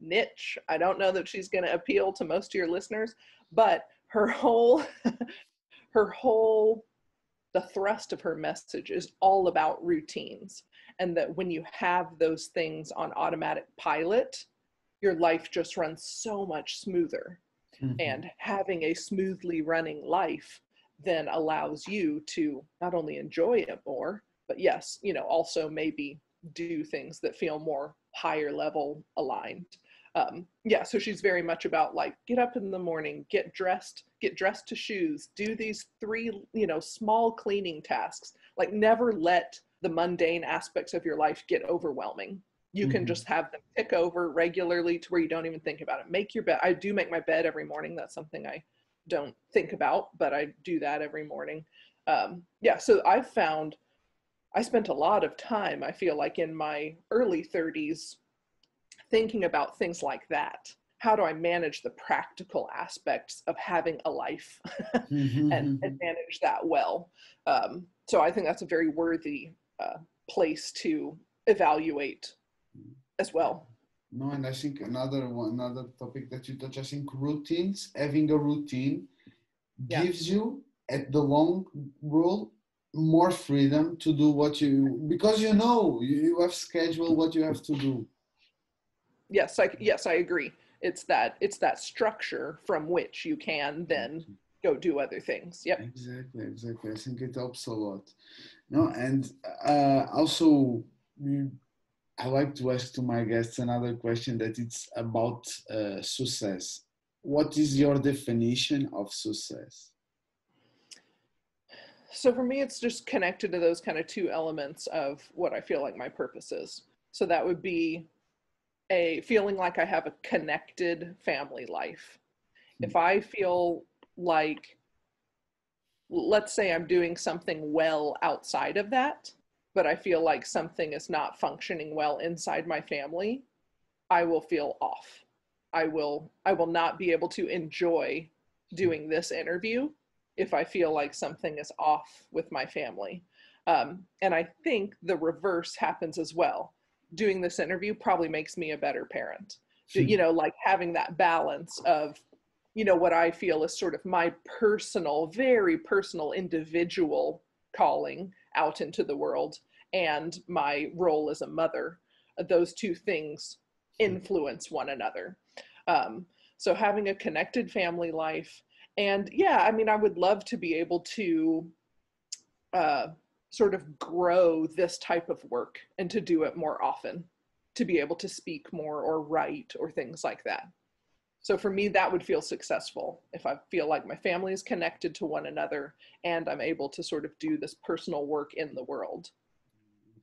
niche. I don't know that she's going to appeal to most of your listeners, but her whole, her whole, the thrust of her message is all about routines. And that when you have those things on automatic pilot, your life just runs so much smoother. Mm-hmm. And having a smoothly running life then allows you to not only enjoy it more, but yes, you know, also maybe do things that feel more higher level aligned. Um, yeah so she's very much about like get up in the morning get dressed get dressed to shoes do these three you know small cleaning tasks. Like never let the mundane aspects of your life get overwhelming. You mm-hmm. can just have them tick over regularly to where you don't even think about it. Make your bed i do make my bed every morning. That's something i don't think about but i do that every morning um, yeah so i've found I spent a lot of time, I feel like in my early 30s, thinking about things like that. How do I manage the practical aspects of having a life mm-hmm, and, mm-hmm. and, manage that well? Um, so I think that's a very worthy uh, place to evaluate as well. No, and I think another one, another topic that you touch, I think routines, having a routine yeah. gives you at the long rule more freedom to do what you because you know you have scheduled what you have to do. Yes i yes i agree. It's that it's that structure from which you can then go do other things. Yep. Exactly exactly. I think it helps a lot. No and uh, also i like to ask to my guests another question that it's about uh, success what is your definition of success so for me, it's just connected to those kind of two elements of what I feel like my purpose is. So that would be a feeling like I have a connected family life. If I feel like, let's say I'm doing something well outside of that, but I feel like something is not functioning well inside my family, I will feel off. I will I will not be able to enjoy doing this interview if I feel like something is off with my family. Um, and I think the reverse happens as well. Doing this interview probably makes me a better parent. You know, like having that balance of, you know, what I feel is sort of my personal, very personal, individual calling out into the world and my role as a mother. Those two things hmm. influence one another. Um, so having a connected family life and yeah i mean i would love to be able to uh, sort of grow this type of work and to do it more often to be able to speak more or write or things like that So for me, that would feel successful if I feel like my family is connected to one another and I'm able to sort of do this personal work in the world.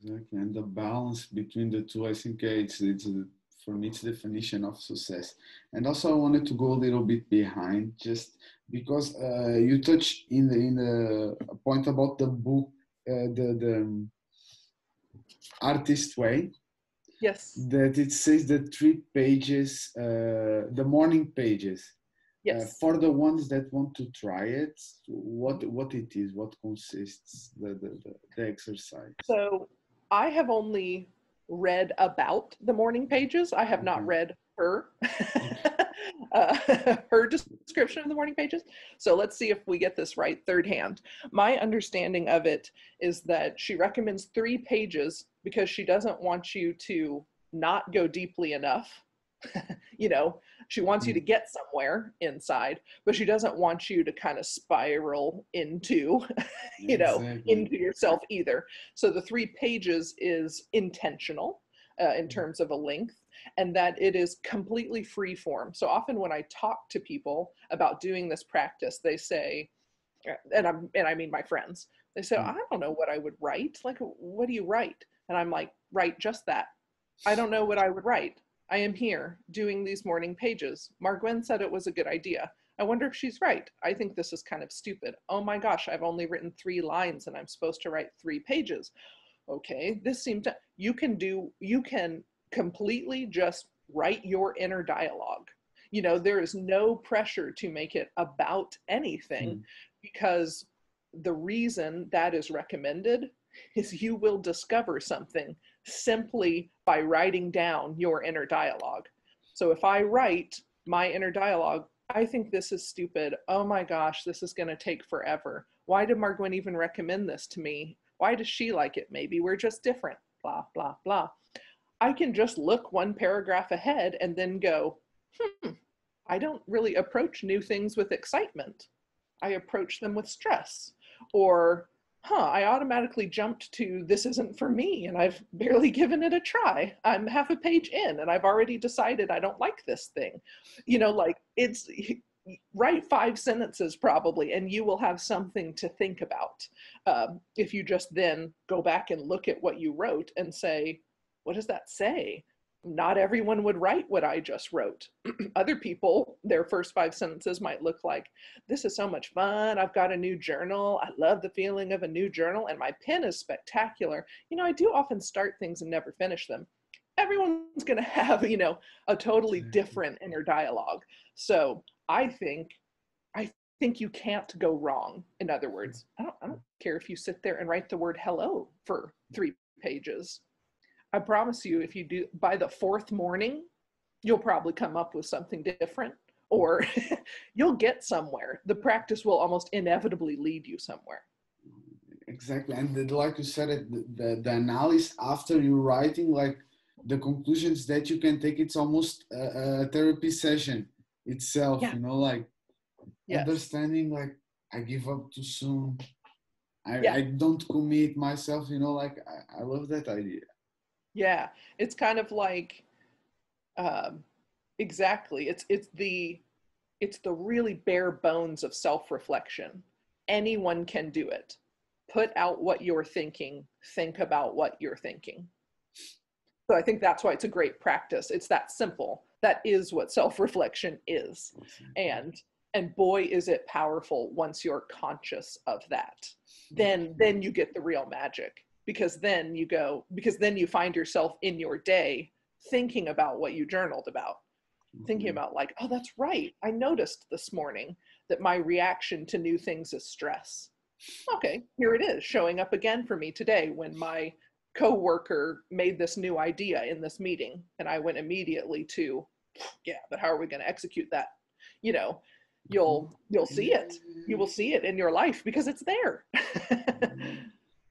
Exactly, and the balance between the two, I think uh, it's it's a, for me it's definition of success. And also, I wanted to go a little bit behind, just because uh, you touched in the in the point about the book, uh, the the um, artist way. Yes. That it says the three pages, uh, the morning pages. Uh, Yes. for the ones that want to try it, what what it is, what consists the the, the, the exercise. So I have only read about the morning pages. I have not read her uh, her description of the morning pages. So let's see if we get this right third hand. My understanding of it is that she recommends three pages because she doesn't want you to not go deeply enough. you know, she wants you to get somewhere inside, but she doesn't want you to kind of spiral into you know, into yourself either. So the three pages is intentional uh, in terms of a length and that it is completely free form. So often when I talk to people about doing this practice, they say, uh, and I'm and I mean my friends, they say, Mm. I don't know what I would write. Like, what do you write? And I'm like, write just that. I don't know what I would write. I am here doing these morning pages. Margwen said it was a good idea. I wonder if she's right. I think this is kind of stupid. Oh my gosh, I've only written three lines and I'm supposed to write three pages. Okay, this seemed to, you can do, you can completely just write your inner dialogue. You know, there is no pressure to make it about anything hmm. because the reason that is recommended is you will discover something simply by writing down your inner dialogue. So if I write my inner dialogue, I think this is stupid. Oh my gosh, this is going to take forever. Why did Margwen even recommend this to me? Why does she like it? Maybe we're just different. Blah, blah, blah. I can just look one paragraph ahead and then go, hmm, I don't really approach new things with excitement. I approach them with stress. Or, huh, I automatically jumped to this isn't for me and I've barely given it a try. I'm half a page in and I've already decided I don't like this thing. You know, like it's write five sentences probably and you will have something to think about. Um, if you just then go back and look at what you wrote and say, what does that say? Not everyone would write what I just wrote. Other people, their first five sentences might look like, This is so much fun. I've got a new journal. I love the feeling of a new journal, and my pen is spectacular. You know, I do often start things and never finish them. Everyone's going to have, you know, a totally different inner dialogue. So I think, I think you can't go wrong. In other words, I don't, I don't care if you sit there and write the word hello for three pages. I promise you, if you do by the fourth morning, you'll probably come up with something different or you'll get somewhere. The practice will almost inevitably lead you somewhere. Exactly, and the, like you said, it, the, the the analysis after you writing, like the conclusions that you can take, it's almost a, a therapy session itself. Yeah. You know, like Yes. understanding, like I give up too soon. I, Yeah. I don't commit myself. You know, like I, I love that idea. Yeah, it's kind of like um, exactly. It's it's the it's the really bare bones of self-reflection. Anyone can do it. Put out what you're thinking. Think about what you're thinking. So I think that's why it's a great practice. It's that simple. That is what self-reflection is. And and boy is it powerful once you're conscious of that. Then then you get the real magic because then you go because then you find yourself in your day thinking about what you journaled about. Thinking Mhm. about like oh that's right. I noticed this morning that my reaction to new things is stress. Okay here it is showing up again for me today when my coworker made this new idea in this meeting and i went immediately to yeah but how are we going to execute that? You know you'll you'll see it. You will see it in your life because it's there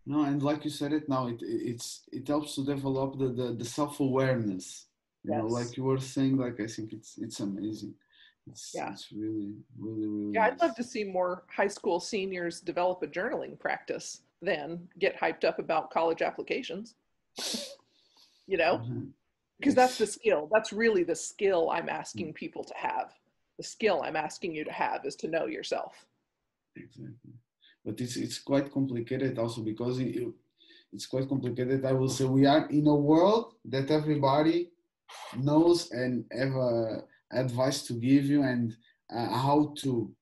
No, and like you said it now, it it's it helps to develop the the, the self awareness. You know, Yes. like you were saying, like I think it's it's amazing. It's Yeah. it's really really really. Yeah, I'd love to see more high school seniors develop a journaling practice than get hyped up about college applications. you know, Mhm. because that's the skill that's really the skill i'm asking people to have the skill i'm asking you to have is to know yourself exactly but it's it's quite complicated also because it, it's quite complicated. I will say we are in a world that everybody knows and have a advice to give you and uh, how to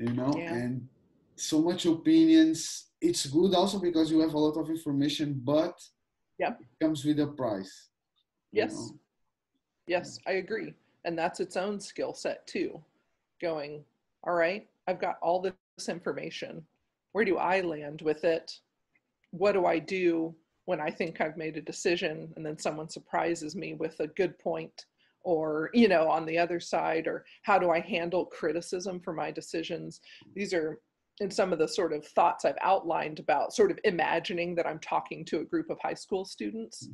you know Yeah. and so much opinions. It's good also because you have a lot of information but yeah, it comes with a price you yes. know? yes i agree. And that's its own skill set too going all right i've got all this information? Where do i land with it? What do i do when i think i've made a decision and then someone surprises me with a good point or you know on the other side? Or how do i handle criticism for my decisions? These are in some of the sort of thoughts i've outlined about sort of imagining that i'm talking to a group of high school students.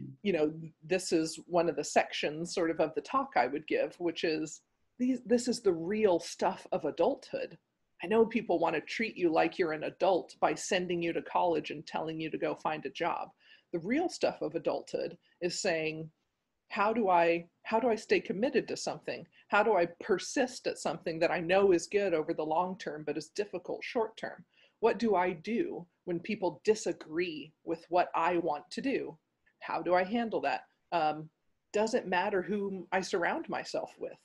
Mhm. you know this is one of the sections sort of of the talk i would give which is these this is the real stuff of adulthood i know people want to treat you like you're an adult by sending you to college and telling you to go find a job. The real stuff of adulthood is saying how do i how do i stay committed to something? How do i persist at something that i know is good over the long term but is difficult short term? What do i do when people disagree with what i want to do? How do i handle that? Um, doesn't matter whom i surround myself with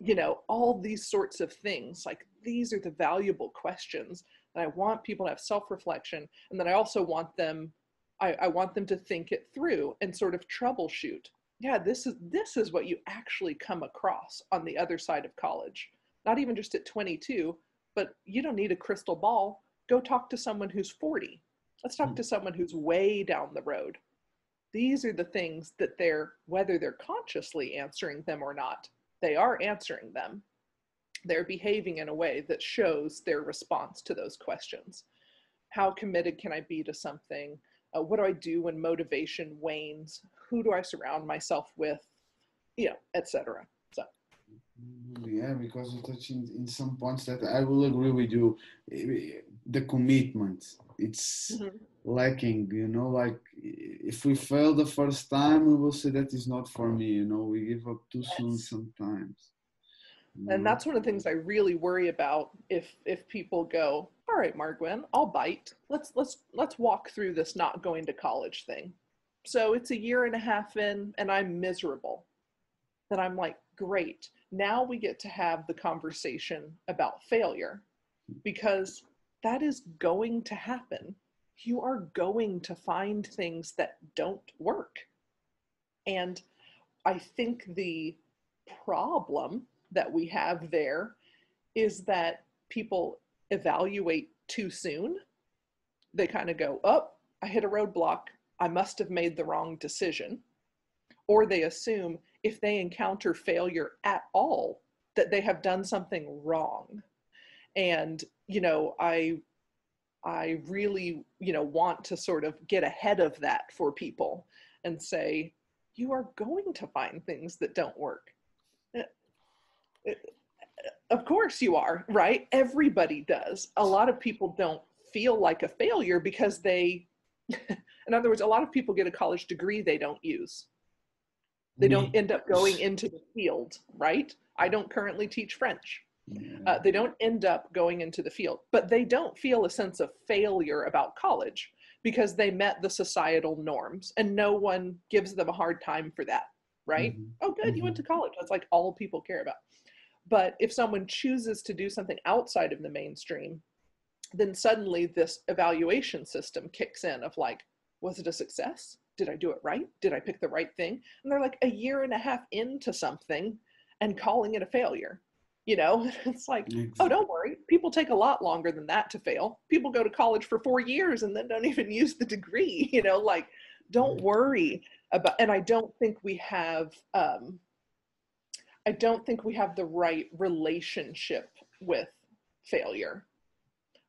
you know all these sorts of things like these are the valuable questions and i want people to have self-reflection and then i also want them I, I want them to think it through and sort of troubleshoot. Yeah this is this is what you actually come across on the other side of college. Not even just at 22 but you don't need a crystal ball. Go talk to someone who's 40 let's talk Hmm. to someone who's way down the road. These are the things that they're whether they're consciously answering them or not they are answering them. They're behaving in a way that shows their response to those questions. How committed can i be to something? Uh, what do i do when motivation wanes? Who do i surround myself with? You know etc so. Yeah, because you touch in, in some points that I will agree with you. Eh, The commitment, it's Mhm. Lacking, you know, like if we fail the first time, we will say that is not for me, you know, we give up too soon sometimes. and that's one of the things I really worry about if if people go, all right, Margwin, I'll bite. Let's let's let's walk through this not going to college thing. So it's a year and a half in and I'm miserable. Then I'm like, great. Now we get to have the conversation about failure because that is going to happen. You are going to find things that don't work. And I think the problem that we have there is that people evaluate too soon. They kind of go, oh, I hit a roadblock. I must have made the wrong decision. Or they assume if they encounter failure at all, that they have done something wrong. And, you know, I I really, you know, want to sort of get ahead of that for people and say, you are going to find things that don't work. Uh, uh, Of course you are, right? Everybody does. A lot of people don't feel like a failure because they, in other words, a lot of people get a college degree they don't use. They don't end up going into the field, right? I don't currently teach French. Uh, they don't end up going into the field, but they don't feel a sense of failure about college because they met the societal norms and no one gives them a hard time for that, right? Mhm. Oh, good, you went to college. That's like all people care about. But if someone chooses to do something outside of the mainstream, then suddenly this evaluation system kicks in of like, was it a success? Did I do it right? Did I pick the right thing? And they're like a year and a half into something and calling it a failure. You know, it's like, oh, don't worry. People take a lot longer than that to fail. People go to college for four years and then don't even use the degree. You know, like, don't worry about. And I don't think we have. Um, I don't think we have the right relationship with failure.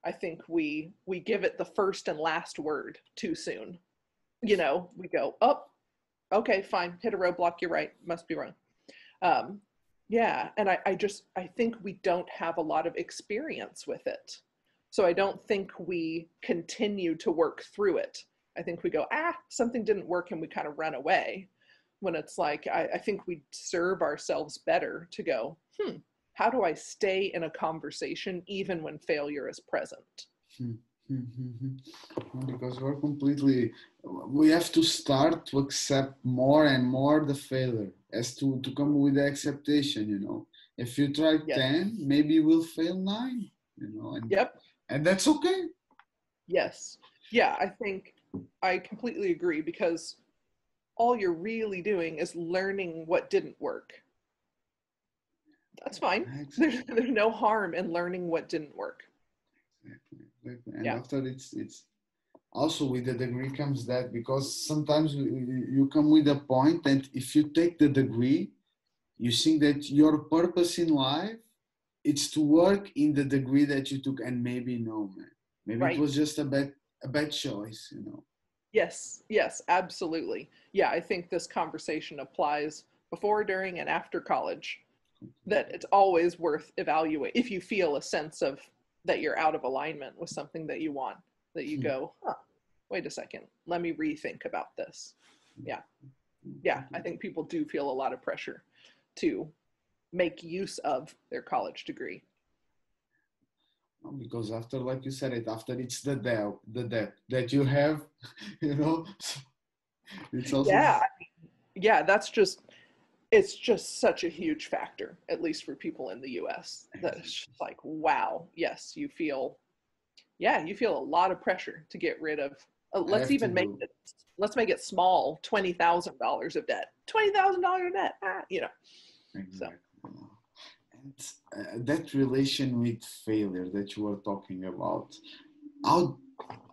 I think we we give it the first and last word too soon. You know, we go, oh, okay, fine, hit a roadblock. You're right. Must be wrong. Um, yeah, and I, I just I think we don't have a lot of experience with it. So I don't think we continue to work through it. I think we go, ah, something didn't work and we kind of run away. when it's like I, I think we serve ourselves better to go hmm how do i stay in a conversation even when failure is present Mm-hmm. because we're completely we have to start to accept more and more the failure as to to come with the acceptation you know. If you try Yes. 10 maybe you will fail 9 you know and, yep. and that's okay. Yes. Yeah i think i completely agree because all you're really doing is learning what didn't work. That's fine. There's, there's no harm in learning what didn't work. Exactly, exactly. And Yeah. after it's it's also with the degree comes that because sometimes you, come with a point that if you take the degree, you think that your purpose in life it's to work in the degree that you took, and maybe no, man, maybe Right. it was just a bad a bad choice, you know. Yes, yes, absolutely. Yeah, I think this conversation applies before, during, and after college. That it's always worth evaluate if you feel a sense of that you're out of alignment with something that you want, that you Hmm. go, huh, wait a second, let me rethink about this. Yeah. Yeah, I think people do feel a lot of pressure to make use of their college degree. Because after like you said it after it's the debt the debt that you have you know it's also yeah yeah that's just it's just such a huge factor at least for people in the us that it's just like wow yes you feel yeah you feel a lot of pressure to get rid of uh, let's even make it let's make it small $20000 of debt $20000 of debt ah, you know Exactly. And uh, that relation with failure that you were talking about, how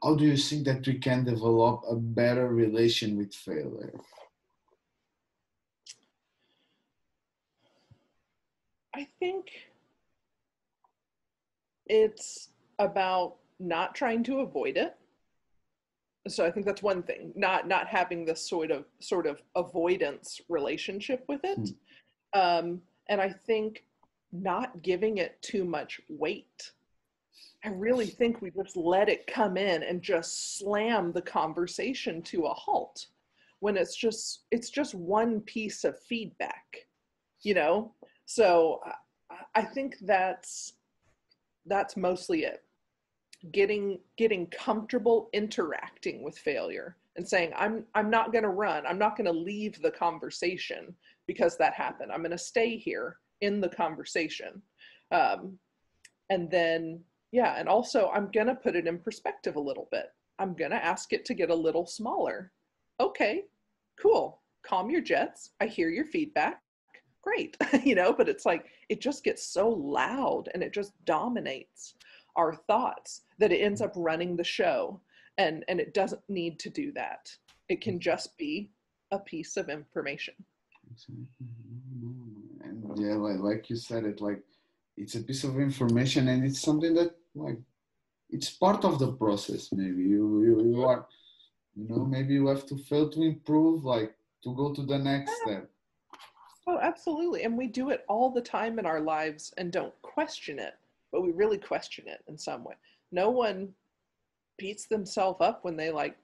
how do you think that we can develop a better relation with failure? I think it's about not trying to avoid it. So I think that's one thing, not not having this sort of sort of avoidance relationship with it. Um, and I think not giving it too much weight. I really think we just let it come in and just slam the conversation to a halt when it's just it's just one piece of feedback, you know? So I- I think that's that's mostly it. Getting getting comfortable interacting with failure and saying I'm I'm not going to run. I'm not going to leave the conversation because that happened. I'm going to stay here in the conversation. Um, and then yeah, and also I'm going to put it in perspective a little bit. I'm going to ask it to get a little smaller. Okay. Cool. Calm your jets. I hear your feedback great you know but it's like it just gets so loud and it just dominates our thoughts that it ends mm-hmm. up running the show and and it doesn't need to do that. It can mm-hmm. just be a piece of information. And yeah, like, like you said, it like it's a piece of information, and it's something that like it's part of the process. Maybe. You you, you mm-hmm. are, you know, maybe you have to fail to improve, like to go to the next step. oh absolutely. And we do it all the time in our lives and don't question it but we really question it in some way. No one beats themselves up when they like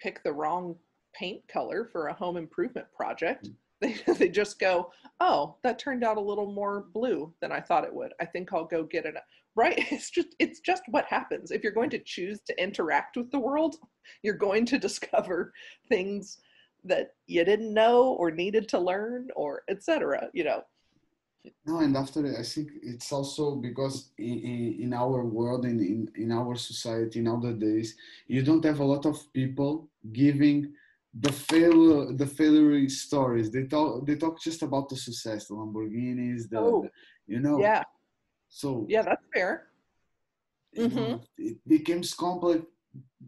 pick the wrong paint color for a home improvement project. Hmm. They, they just go oh that turned out a little more blue than i thought it would. I think i'll go get it. Right? It's just it's just what happens. If you're going to choose to interact with the world you're going to discover things that you didn't know or needed to learn or etc you know No, and after I think it's also because in, in, in our world, in, in, in our society nowadays, you don't have a lot of people giving the failure the failure stories. They talk they talk just about the success, the Lamborghinis, the, Oh, the- you know. yeah So yeah that's fair know, mm-hmm. it becomes complex.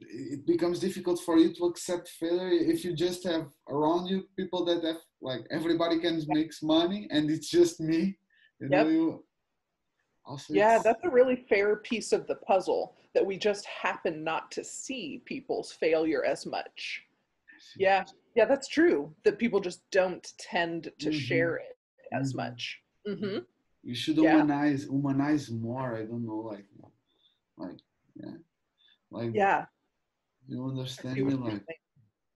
It becomes difficult for you to accept failure if you just have around you people that have like everybody can makes money and it's just me. You know, you also yeah that's a really fair piece of the puzzle that we just happen not to see people's failure as much yeah yeah that's true that people just don't tend to Mhm. share it as Mhm. much hmm you should Yeah. humanize humanize more i don't know like like yeah like yeah. you understand me like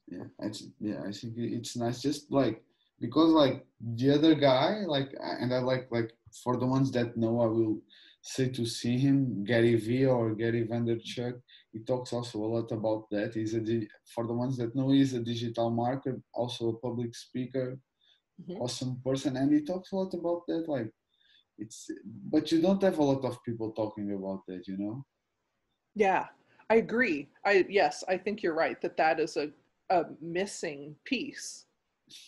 yeah it's yeah i think it's nice just like because like the other guy like and i like like for the ones that know i will say to see him gary vee or gary vaynerchuk he talks also a lot about that. He's a for the ones that know he's a digital marketer also a public speaker mm-hmm. awesome person and he talks a lot about that like it's but you don't have a lot of people talking about that you know? Yeah i agree i yes i think you're right that that is a, a missing piece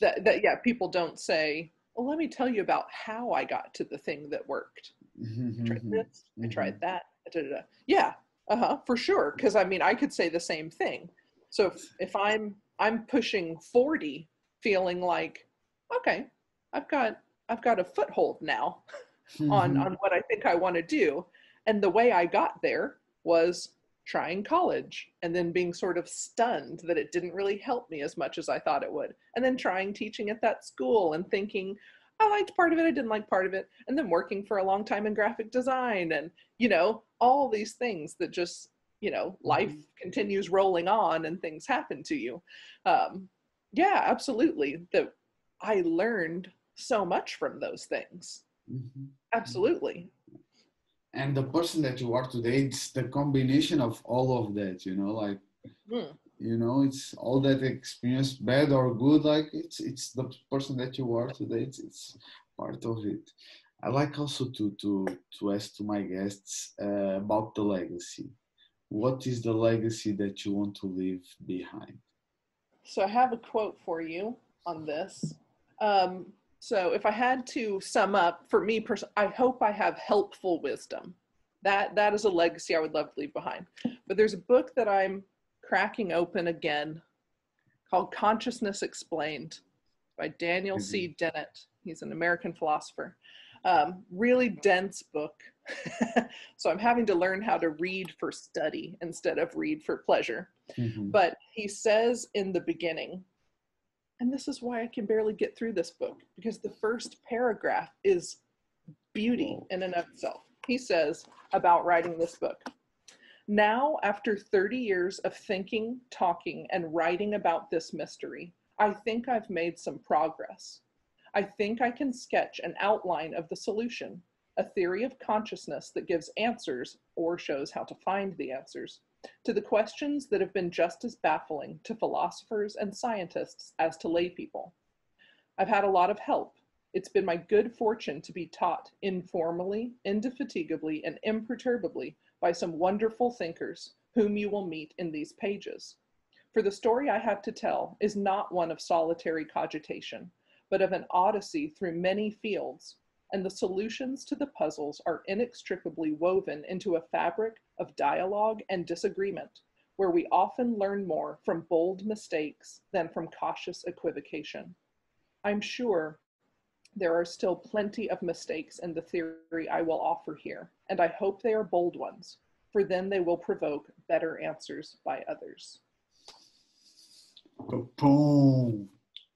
that that yeah people don't say well let me tell you about how i got to the thing that worked mm-hmm, I tried mm-hmm, this mm-hmm. i tried that da, da, da. yeah uh-huh for sure because i mean i could say the same thing so if, if i'm i'm pushing 40 feeling like okay i've got i've got a foothold now mm-hmm. on on what I think I want to do. And the way I got there was trying college and then being sort of stunned that it didn't really help me as much as I thought it would. And then trying teaching at that school and thinking I liked part of it, I didn't like part of it. And then working for a long time in graphic design and, you know, all these things that just, you know, life mm-hmm. continues rolling on and things happen to you. Um, yeah, absolutely. That I learned so much from those things. Mm-hmm. Absolutely. And the person that you are today, it's the combination of all of that, you know, like mm. you know, it's all that experience, bad or good, like it's it's the person that you are today, it's, it's part of it. I like also to to to ask to my guests uh, about the legacy. What is the legacy that you want to leave behind? So I have a quote for you on this. Um, so if I had to sum up for me, pers- I hope I have helpful wisdom. That that is a legacy I would love to leave behind. But there's a book that I'm cracking open again called Consciousness Explained by Daniel mm-hmm. C. Dennett. He's an American philosopher. Um, really dense book. so I'm having to learn how to read for study instead of read for pleasure. Mm-hmm. But he says in the beginning, and this is why I can barely get through this book because the first paragraph is beauty in and of itself. He says about writing this book. Now, after 30 years of thinking, talking, and writing about this mystery, I think I've made some progress. I think I can sketch an outline of the solution, a theory of consciousness that gives answers or shows how to find the answers to the questions that have been just as baffling to philosophers and scientists as to laypeople. I've had a lot of help. It's been my good fortune to be taught informally, indefatigably, and imperturbably by some wonderful thinkers whom you will meet in these pages. For the story I have to tell is not one of solitary cogitation, but of an odyssey through many fields, and the solutions to the puzzles are inextricably woven into a fabric of dialogue and disagreement, where we often learn more from bold mistakes than from cautious equivocation. I'm sure there are still plenty of mistakes in the theory I will offer here, and I hope they are bold ones, for then they will provoke better answers by others. Boom.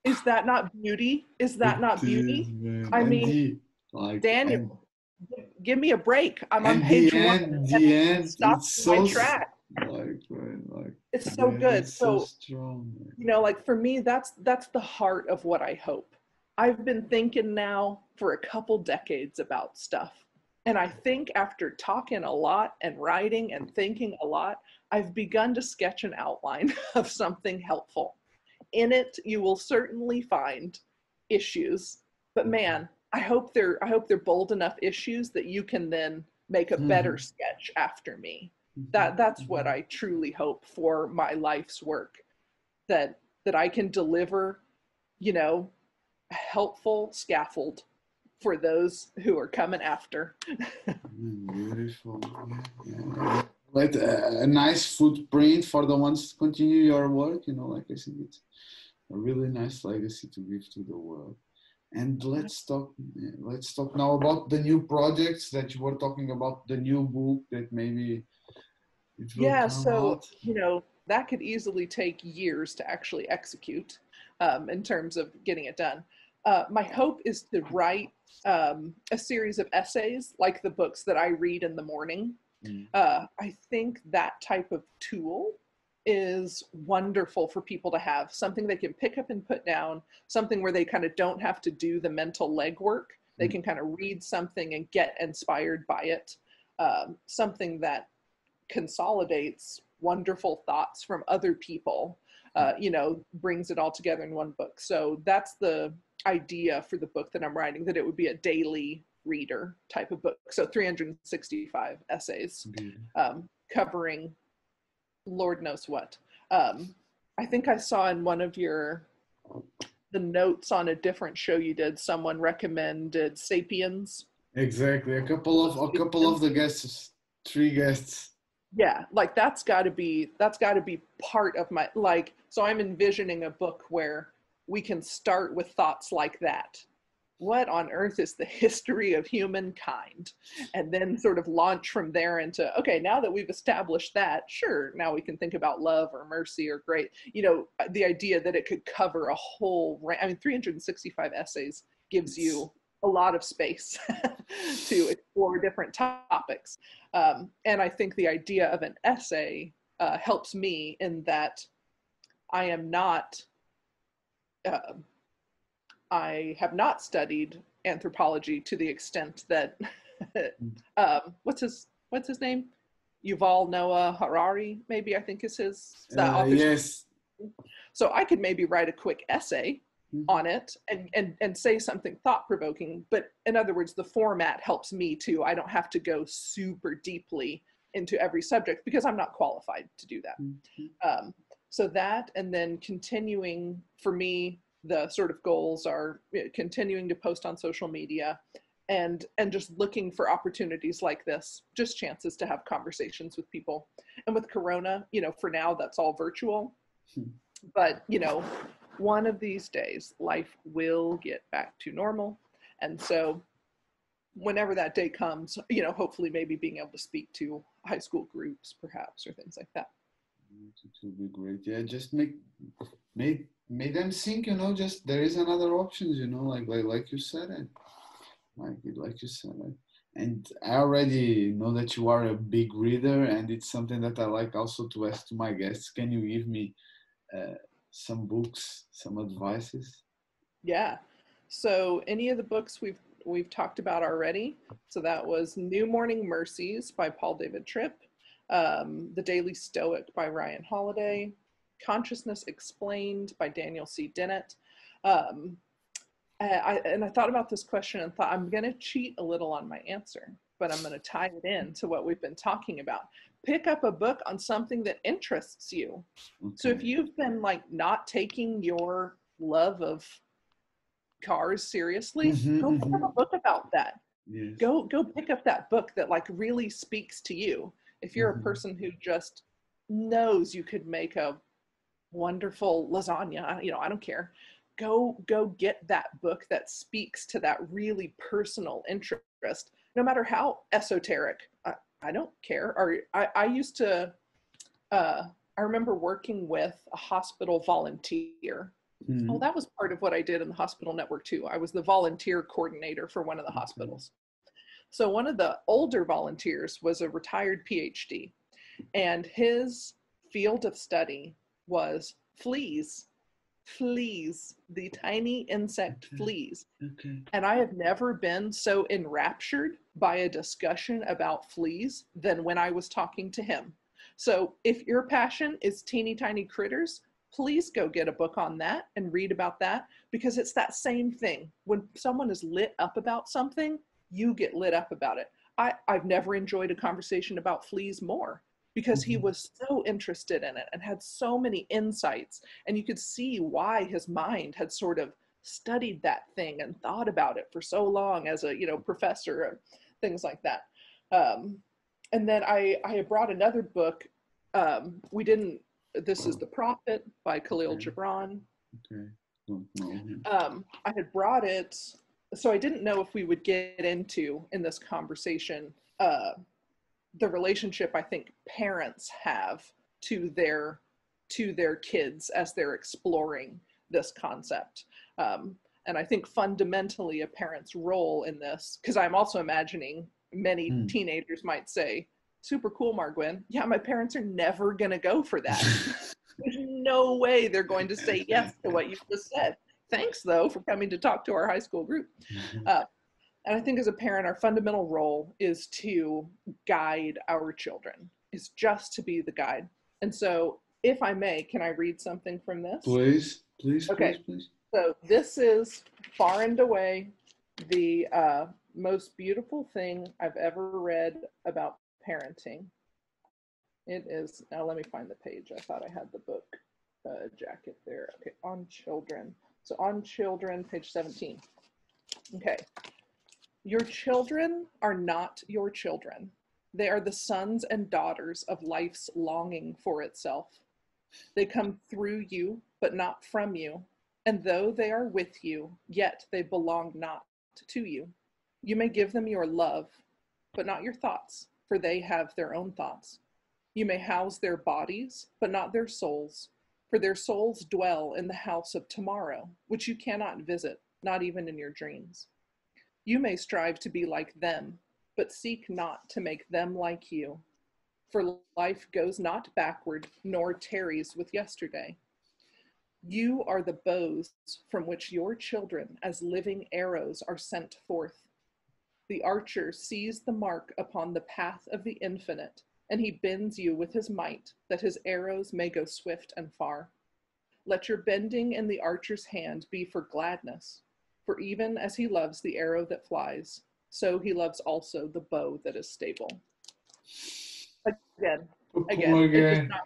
Is that not beauty? Is that it not beauty? Is, I mean, like, Daniel, give me a break. I'm on page end, one. The end, stop my so track. Like, like, it's so good. So, so strong. you know, like for me, that's that's the heart of what I hope. I've been thinking now for a couple decades about stuff. And I think after talking a lot and writing and thinking a lot, I've begun to sketch an outline of something helpful. In it, you will certainly find issues, but man, I hope they're I hope they're bold enough issues that you can then make a mm-hmm. better sketch after me. Mm-hmm. That that's what mm-hmm. I truly hope for my life's work. That that I can deliver, you know, a helpful scaffold for those who are coming after. Mm, beautiful. Yeah. Let a, a nice footprint for the ones to continue your work. You know, like I said, it's a really nice legacy to give to the world. And let's talk. Let's talk now about the new projects that you were talking about. The new book that maybe. yeah. So out. you know that could easily take years to actually execute, um, in terms of getting it done. Uh, my hope is to write um, a series of essays like the books that I read in the morning. Mm. Uh, I think that type of tool is wonderful for people to have something they can pick up and put down, something where they kind of don't have to do the mental legwork. They Mm. can kind of read something and get inspired by it. Um, something that consolidates wonderful thoughts from other people, uh, you know, brings it all together in one book. So that's the idea for the book that I'm writing, that it would be a daily reader type of book. So 365 essays um, covering Lord knows what. Um, I think I saw in one of your the notes on a different show you did. Someone recommended *Sapiens*. Exactly. A couple of a couple of the guests, three guests. Yeah, like that's got to be that's got to be part of my like. So I'm envisioning a book where we can start with thoughts like that. What on earth is the history of humankind? And then sort of launch from there into, okay, now that we've established that, sure, now we can think about love or mercy or great. You know, the idea that it could cover a whole, I mean, 365 essays gives you a lot of space to explore different topics. Um, and I think the idea of an essay uh, helps me in that I am not. Uh, I have not studied anthropology to the extent that um, what's his what's his name? Yuval Noah Harari, maybe I think is his. is that Uh, yes. So I could maybe write a quick essay Mhm. on it and and and say something thought provoking. But in other words, the format helps me too. I don't have to go super deeply into every subject because I'm not qualified to do that. Mhm. Um, so that and then continuing for me the sort of goals are continuing to post on social media and and just looking for opportunities like this just chances to have conversations with people. And with corona you know for now that's all virtual. Hmm. but you know one of these days life will get back to normal. And so whenever that day comes you know hopefully maybe being able to speak to high school groups perhaps or things like that It will be great. Yeah, just make make make them think. You know, just there is another options. You know, like like like you said it, like like you said it. And I already know that you are a big reader, and it's something that I like also to ask to my guests. Can you give me uh, some books, some advices? Yeah. So any of the books we've we've talked about already. So that was New Morning Mercies by Paul David Tripp, um, The Daily Stoic by Ryan Holiday, Consciousness Explained by Daniel C. Dennett. Um, I, and I thought about this question and thought I'm going to cheat a little on my answer, but I'm going to tie it in to what we've been talking about. Pick up a book on something that interests you. So if you've been like not taking your love of cars seriously, Mhm, go pick up a mhm. book about that. Yes. Go go pick up that book that like really speaks to you. If you're Mhm. a person who just knows you could make a wonderful lasagna, you know, I don't care. Go go get that book that speaks to that really personal interest, no matter how esoteric. I, I don't care. Or I, I used to uh, I remember working with a hospital volunteer. Mhm. Oh, that was part of what I did in the hospital network too. I was the volunteer coordinator for one of the hospitals. So one of the older volunteers was a retired PhD, and his field of study was fleas. Fleas, the tiny insect Okay. fleas. Okay. And I have never been so enraptured by a discussion about fleas than when I was talking to him. So if your passion is teeny tiny critters, please go get a book on that and read about that because it's that same thing. When someone is lit up about something, you get lit up about it. I, I've never enjoyed a conversation about fleas more because he Mhm. was so interested in it and had so many insights. And you could see why his mind had sort of studied that thing and thought about it for so long as a you know professor and things like that. Um, and then I I brought another book. Um, we didn't. This is the Prophet by Khalil Okay. Gibran. Okay. Him. Um, I had brought it, so I didn't know if we would get into in this conversation uh, the relationship I think parents have to their to their kids as they're exploring this concept. Um, and I think fundamentally a parent's role in this, because I'm also imagining many Hmm. teenagers might say, super cool, Margwin. Yeah, my parents are never going to go for that. There's no way they're going to say yes to what you just said. Thanks, though, for coming to talk to our high school group. Uh, and I think as a parent, our fundamental role is to guide our children, is just to be the guide. And so, if I may, can I read something from this? Please, please, Okay. please, please. So this is far and away the uh, most beautiful thing I've ever read about parenting. It is now. Let me find the page. I thought I had the book uh, jacket there. Okay, on children. So on children, page seventeen. Okay, your children are not your children. They are the sons and daughters of life's longing for itself. They come through you, but not from you. And though they are with you, yet they belong not to you. You may give them your love, but not your thoughts, for they have their own thoughts. You may house their bodies, but not their souls, for their souls dwell in the house of tomorrow, which you cannot visit, not even in your dreams. You may strive to be like them, but seek not to make them like you. For life goes not backward, nor tarries with yesterday. You are the bows from which your children, as living arrows, are sent forth. The archer sees the mark upon the path of the infinite, and he bends you with his might, that his arrows may go swift and far. Let your bending in the archer's hand be for gladness, for even as he loves the arrow that flies, so he loves also the bow that is stable. Again, oh, again, Come again. not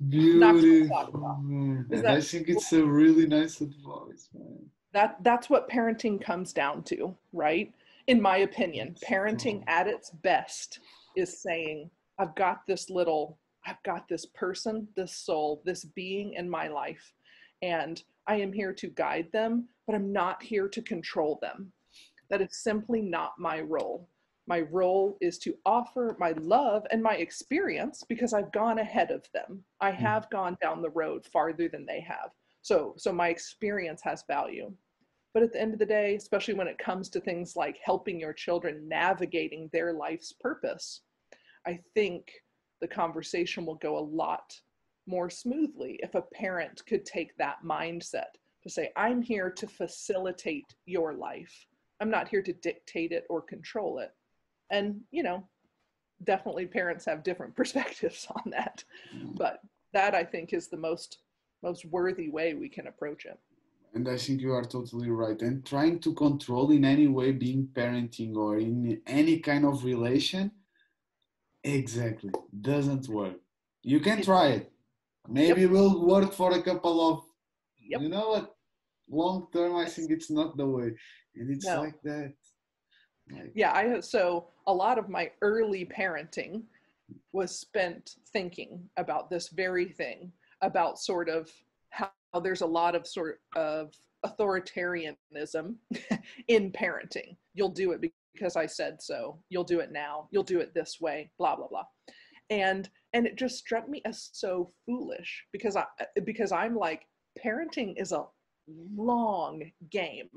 not to talk Beautiful, about. man. Is And I think it's a really nice advice, man. that that's what parenting comes down to right in my opinion parenting at its best is saying i've got this little i've got this person this soul this being in my life and i am here to guide them but i'm not here to control them. That is simply not my role. My role is to offer my love and my experience because i've gone ahead of them. I hmm. have gone down the road farther than they have. So so my experience has value. But at the end of the day especially when it comes to things like helping your children navigating their life's purpose i think the conversation will go a lot more smoothly if a parent could take that mindset to say i'm here to facilitate your life. I'm not here to dictate it or control it. And you know definitely parents have different perspectives on that. But that i think is the most most worthy way we can approach it. And I think you are totally right. And trying to control in any way, being parenting or in any kind of relation, exactly doesn't work. You can try it. Maybe it will work for a couple of, Yep. you know what? Long term, I think it's not the way. And it's No. like that. Like, yeah i so a lot of my early parenting was spent thinking about this very thing about sort of how there's a lot of sort of authoritarianism in parenting you'll do it because i said so. You'll do it now. You'll do it this way blah blah blah. And and it just struck me as so foolish because i uh, because i'm like parenting is a long game.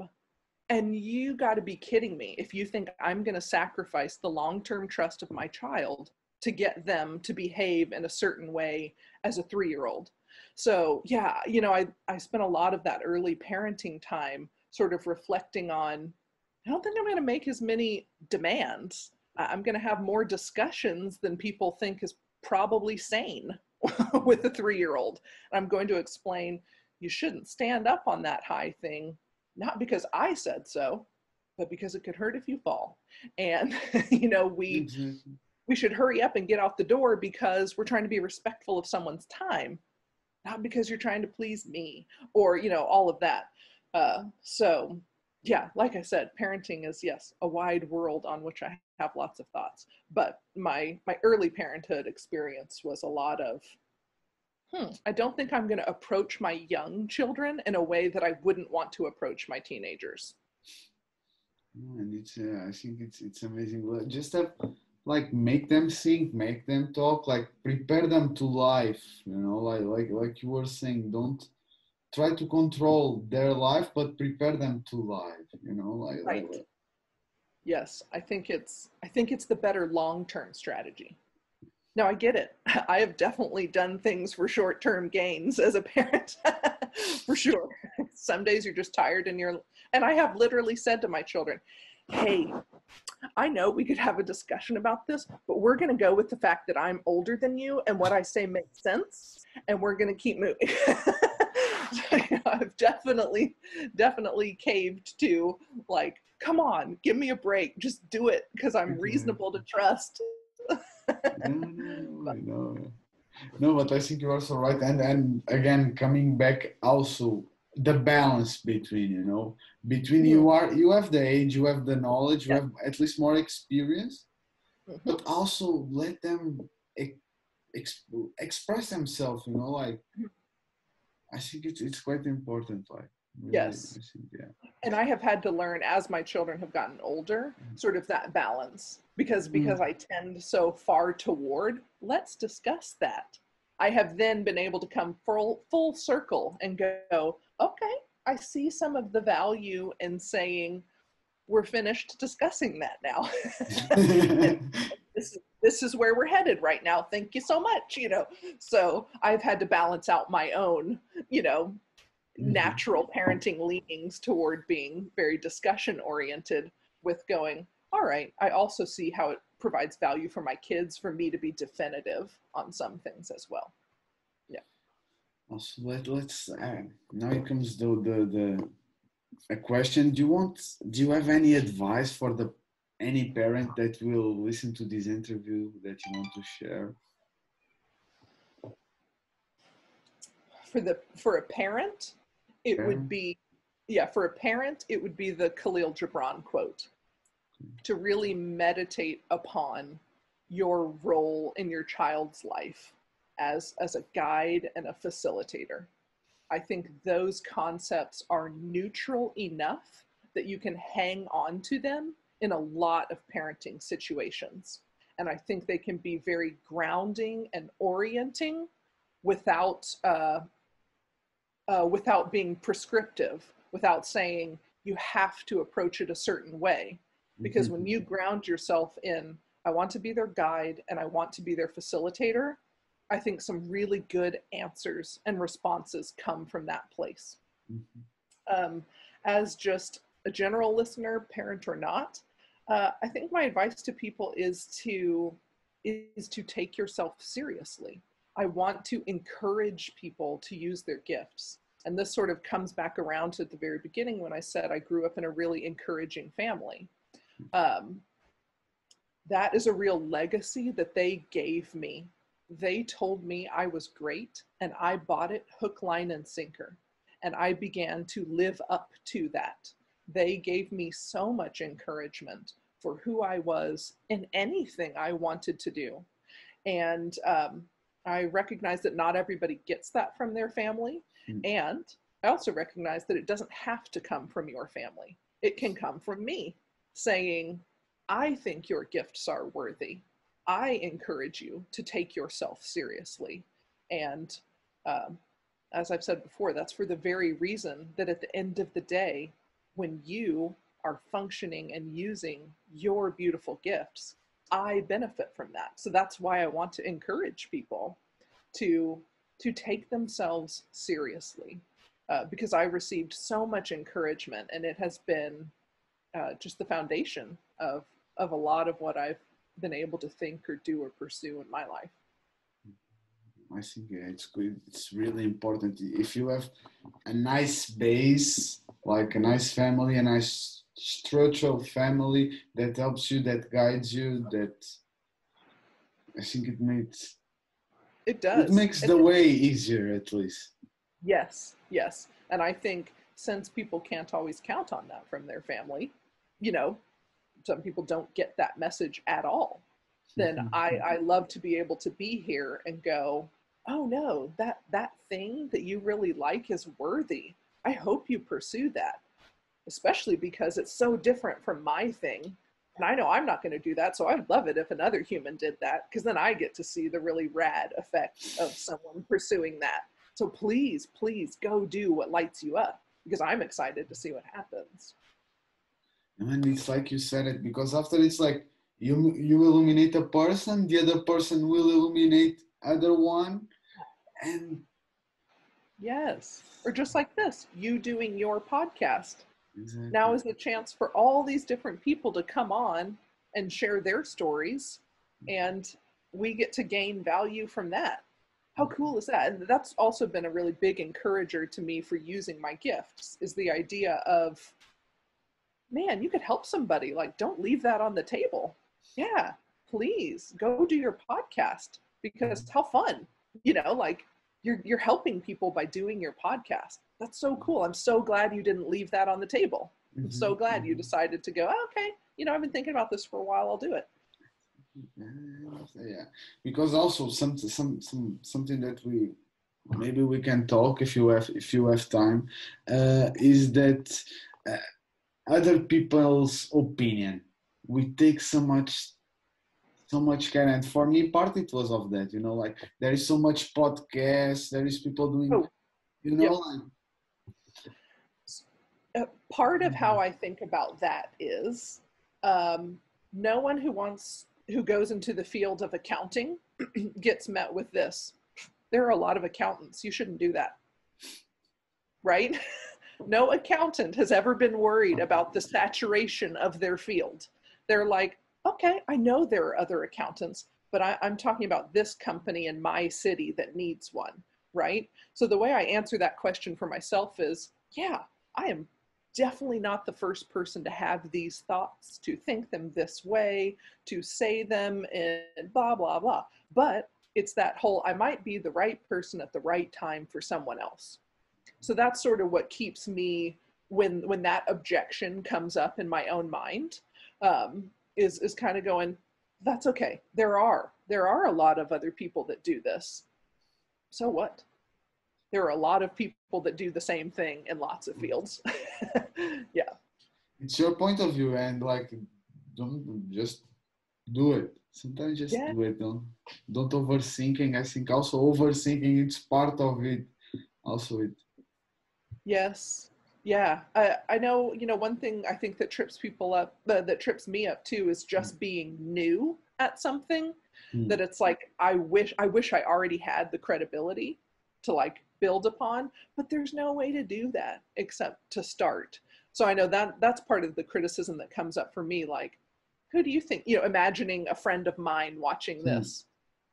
And you got to be kidding me if you think I'm going to sacrifice the long term trust of my child to get them to behave in a certain way as a three year old. So, yeah, you know, I, I spent a lot of that early parenting time sort of reflecting on I don't think I'm going to make as many demands. I'm going to have more discussions than people think is probably sane with a three year old. I'm going to explain you shouldn't stand up on that high thing not because I said so, but because it could hurt if you fall. And you know, we exactly. we should hurry up and get out the door because we're trying to be respectful of someone's time, not because you're trying to please me or you know all of that. Uh, so yeah, like I said, parenting is yes a wide world on which I have lots of thoughts. But my my early parenthood experience was a lot of hmm, I don't think I'm going to approach my young children in a way that I wouldn't want to approach my teenagers. And it's uh, I think it's it's amazing. Just have like make them think, make them talk, like prepare them to life. You know, like like like you were saying, don't try to control their life, but prepare them to life. You know, like, Right. like Yes, I think it's I think it's the better long-term strategy. now I get it. I have definitely done things for short term gains as a parent, for sure. Some days you're just tired and you're, and I have literally said to my children, hey, I know we could have a discussion about this, but we're going to go with the fact that I'm older than you and what I say makes sense, and we're going to keep moving. I've definitely, definitely caved to like, come on, give me a break, just do it because I'm reasonable to trust. no, no, no, but I think you're also right. And and again, coming back also the balance between you know between you are you have the age you have the knowledge you have at least more experience mm-hmm. but also let them ex- express themselves you know like mm-hmm. I think it's it's quite important like really, yes think, yeah. and i have had to learn as my children have gotten older mm-hmm. sort of that balance because because mm-hmm. i tend so far toward let's discuss that I have then been able to come full full circle and go, okay, I see some of the value in saying we're finished discussing that now. this, this is where we're headed right now. Thank you so much. You know, so I've had to balance out my own, you know, mm-hmm. natural parenting leanings toward being very discussion oriented with going, all right, I also see how it provides value for my kids for me to be definitive on some things as well. Yeah. Also, let, let's uh, now it comes to the the a question. Do you want? Do you have any advice for the any parent that will listen to this interview that you want to share? For the for a parent, it parent? would be yeah. For a parent, it would be the Khalil Gibran quote. Hmm. To really meditate upon your role in your child's life as, as a guide and a facilitator. I think those concepts are neutral enough that you can hang on to them in a lot of parenting situations. And I think they can be very grounding and orienting without, uh, uh, without being prescriptive, without saying you have to approach it a certain way. Because mm-hmm. when you ground yourself in, I want to be their guide and I want to be their facilitator, I think some really good answers and responses come from that place. Mm-hmm. Um, as just a general listener, parent or not, uh, I think my advice to people is to is to take yourself seriously. I want to encourage people to use their gifts. And this sort of comes back around to the very beginning when I said I grew up in a really encouraging family. Um, that is a real legacy that they gave me they told me I was great and I bought it hook, line, and sinker. And I began to live up to that. They gave me so much encouragement for who I was in anything I wanted to do. And um, I recognize that not everybody gets that from their family. Mm. And I also recognize that it doesn't have to come from your family, it can come from me saying, I think your gifts are worthy. I encourage you to take yourself seriously. And um, as I've said before, that's for the very reason that at the end of the day, when you are functioning and using your beautiful gifts, I benefit from that. So that's why I want to encourage people to to take themselves seriously, uh, because I received so much encouragement, and it has been uh, just the foundation of of a lot of what I've been able to think or do or pursue in my life. I think it's good. It's really important. If you have a nice base, like a nice family, a nice structural family that helps you, that guides you, that I think it makes it does. It makes the way easier, at least. Yes, yes, and I think since people can't always count on that from their family, you know, some people don't get that message at all then mm-hmm. I, I love to be able to be here and go oh no that that thing that you really like is worthy i hope you pursue that especially because it's so different from my thing. And i know i'm not going to do that so i'd love it if another human did that because then i get to see the really rad effect of someone pursuing that. So please please go do what lights you up because i'm excited to see what happens. And it's like you said it because after it's like you you illuminate a person the other person will illuminate other one and yes or just like this you doing your podcast exactly. now is the chance for all these different people to come on and share their stories and we get to gain value from that. How mm-hmm. cool is that? And that's also been a really big encourager to me for using my gifts is the idea of man you could help somebody like don't leave that on the table. Yeah please go do your podcast because mm-hmm. how fun you know like you're you're helping people by doing your podcast. That's so cool. I'm so glad you didn't leave that on the table. I'm so Mhm, glad you mhm. decided to go "Oh, okay you know i've been thinking about this for a while i'll do it. Yeah because also some some some something that we maybe we can talk if you have if you have time uh, is that uh, other people's opinion. We take so much so much care and for me part it was of that you know like there is so much podcast there is people doing Oh, you know yep. like uh, part of how I think about that is um, no one who wants who goes into the field of accounting gets met with this. There are a lot of accountants. You shouldn't do that, right? no accountant has ever been worried about the saturation of their field. They're like, okay, I know there are other accountants, but I, I'm talking about this company in my city that needs one, right? So the way I answer that question for myself is, yeah, I am definitely not the first person to have these thoughts, to think them this way, to say them, and blah, blah, blah. But it's that whole I might be the right person at the right time for someone else. So that's sort of what keeps me when when that objection comes up in my own mind um, is is kind of going that's okay. There are there are a lot of other people that do this. So what? There are a lot of people that do the same thing in lots of fields. Yeah. It's your point of view and like don't just do it. Sometimes just Yeah. do it. Don't don't overthinking i think also overthinking it's part of it. Also it. Yes. Yeah. I, I know, you know, one thing I think that trips people up, uh, that trips me up too, is just being new at something. Hmm. That it's like, I wish, I wish I already had the credibility to like build upon, but there's no way to do that except to start. So I know that that's part of the criticism that comes up for me. Like, who do you think, you know, imagining a friend of mine watching Hmm. this?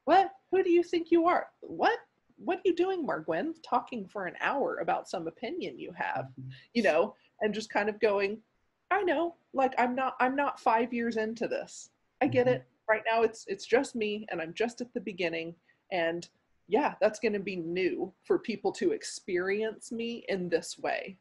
What? Who do you think you are? What? What are you doing, Margwen? Talking for an hour about some opinion you have, you know, and just kind of going, I know, like I'm not I'm not five years into this. I get Mhm. it. Right now it's it's just me and I'm just at the beginning. And yeah, that's gonna be new for people to experience me in this way.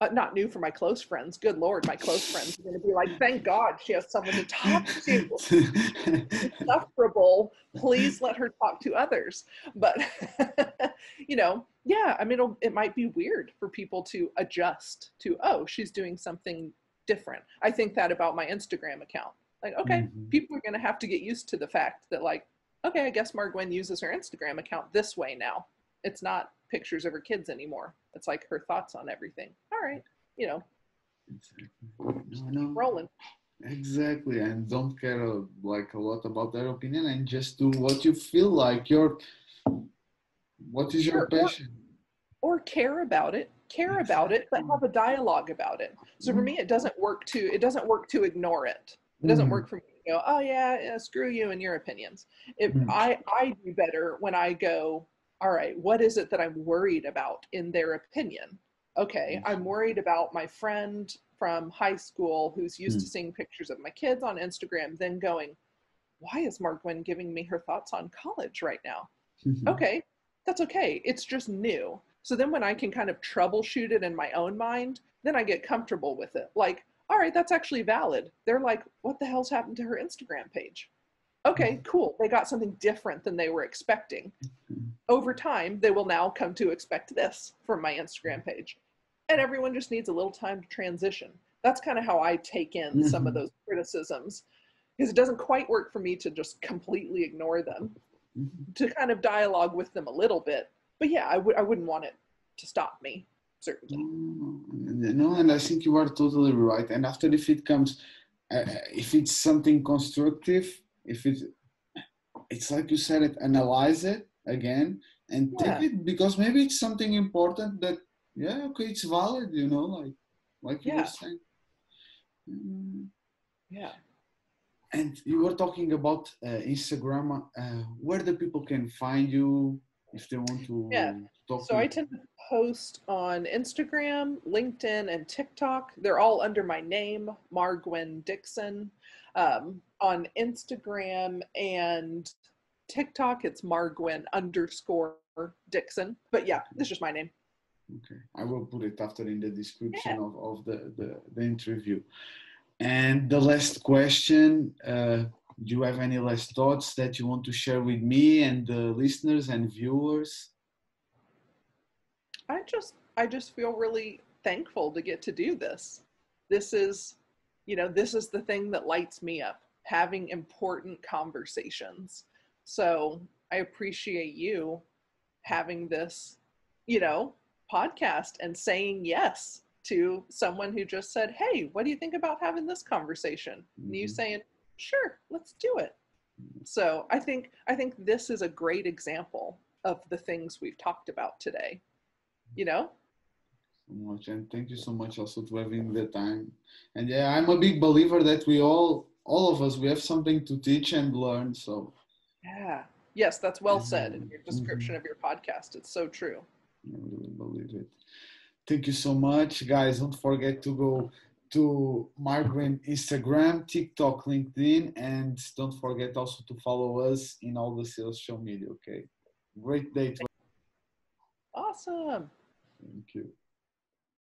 Uh, not new for my close friends. Good lord, my close friends are gonna be like, thank God she has someone to talk to. insufferable. Please let her talk to others. But you know, yeah, I mean, it'll, it might be weird for people to adjust to. Oh, she's doing something different. I think that about my Instagram account. Like, okay, Mhm. people are gonna have to get used to the fact that, like, okay, I guess Margwen uses her Instagram account this way now. It's not pictures of her kids anymore. It's like her thoughts on everything. All right, you know, no, no. rolling. Exactly, and don't care uh, like a lot about their opinion, and just do what you feel like. Your what is your or- passion? or care about it care about it but have a dialogue about it so for Mhm. me it doesn't work to it doesn't work to ignore it it doesn't Mhm. work for me to go oh yeah, yeah screw you and your opinions if Mhm. i i do better when i go all right what is it that i'm worried about in their opinion okay i'm worried about my friend from high school who's used to seeing pictures of my kids on instagram then going why is Mark margwen giving me her thoughts on college right now Mhm. okay, that's okay. It's just new. So then when I can kind of troubleshoot it in my own mind, then I get comfortable with it. Like, all right, that's actually valid. They're like, what the hell's happened to her Instagram page? Okay, cool. They got something different than they were expecting. Mhm. Over time, they will now come to expect this from my Instagram page. And everyone just needs a little time to transition. That's kind of how I take in some of Mhm. those criticisms because it doesn't quite work for me to just completely ignore them Mhm. to kind of dialogue with them a little bit. But yeah, I would I wouldn't want it to stop me, certainly. No, no, and I think you are totally right. And after if it comes uh, if it's something constructive, if it's it's like you said it, analyze it again and Yeah. take it because maybe it's something important that yeah okay it's valid you know like like you Yeah. were saying. Mm, Yeah. And you were talking about uh, Instagram. Uh, where the people can find you if they want to Yeah. talk. So to I tend to post on Instagram, LinkedIn, and TikTok. They're all under my name, Margwen Dixon. Um, on Instagram and TikTok, it's Margwen underscore Dixon. But yeah, it's just my name. Okay, I will put it after in the description of, of the, the, the interview. And the last question uh, Do you have any last thoughts that you want to share with me and the listeners and viewers? I just I just feel really thankful to get to do this. This is, you know, this is the thing that lights me up, having important conversations. So I appreciate you having this, you know, podcast and saying yes to someone who just said, Hey, what do you think about having this conversation? And you Mhm. saying, Sure, let's do it. So I think I think this is a great example of the things we've talked about today. You know? so much and thank you so much also to having the time and yeah i'm a big believer that we all all of us we have something to teach and learn so Yeah. Yes, that's well said in your Mhm. description of your podcast. It's so true. I really believe it thank you so much guys don't forget to go to Margaret Instagram, TikTok, LinkedIn, and don't forget also to follow us in all the social media. Okay, great day. To- Awesome. Thank you.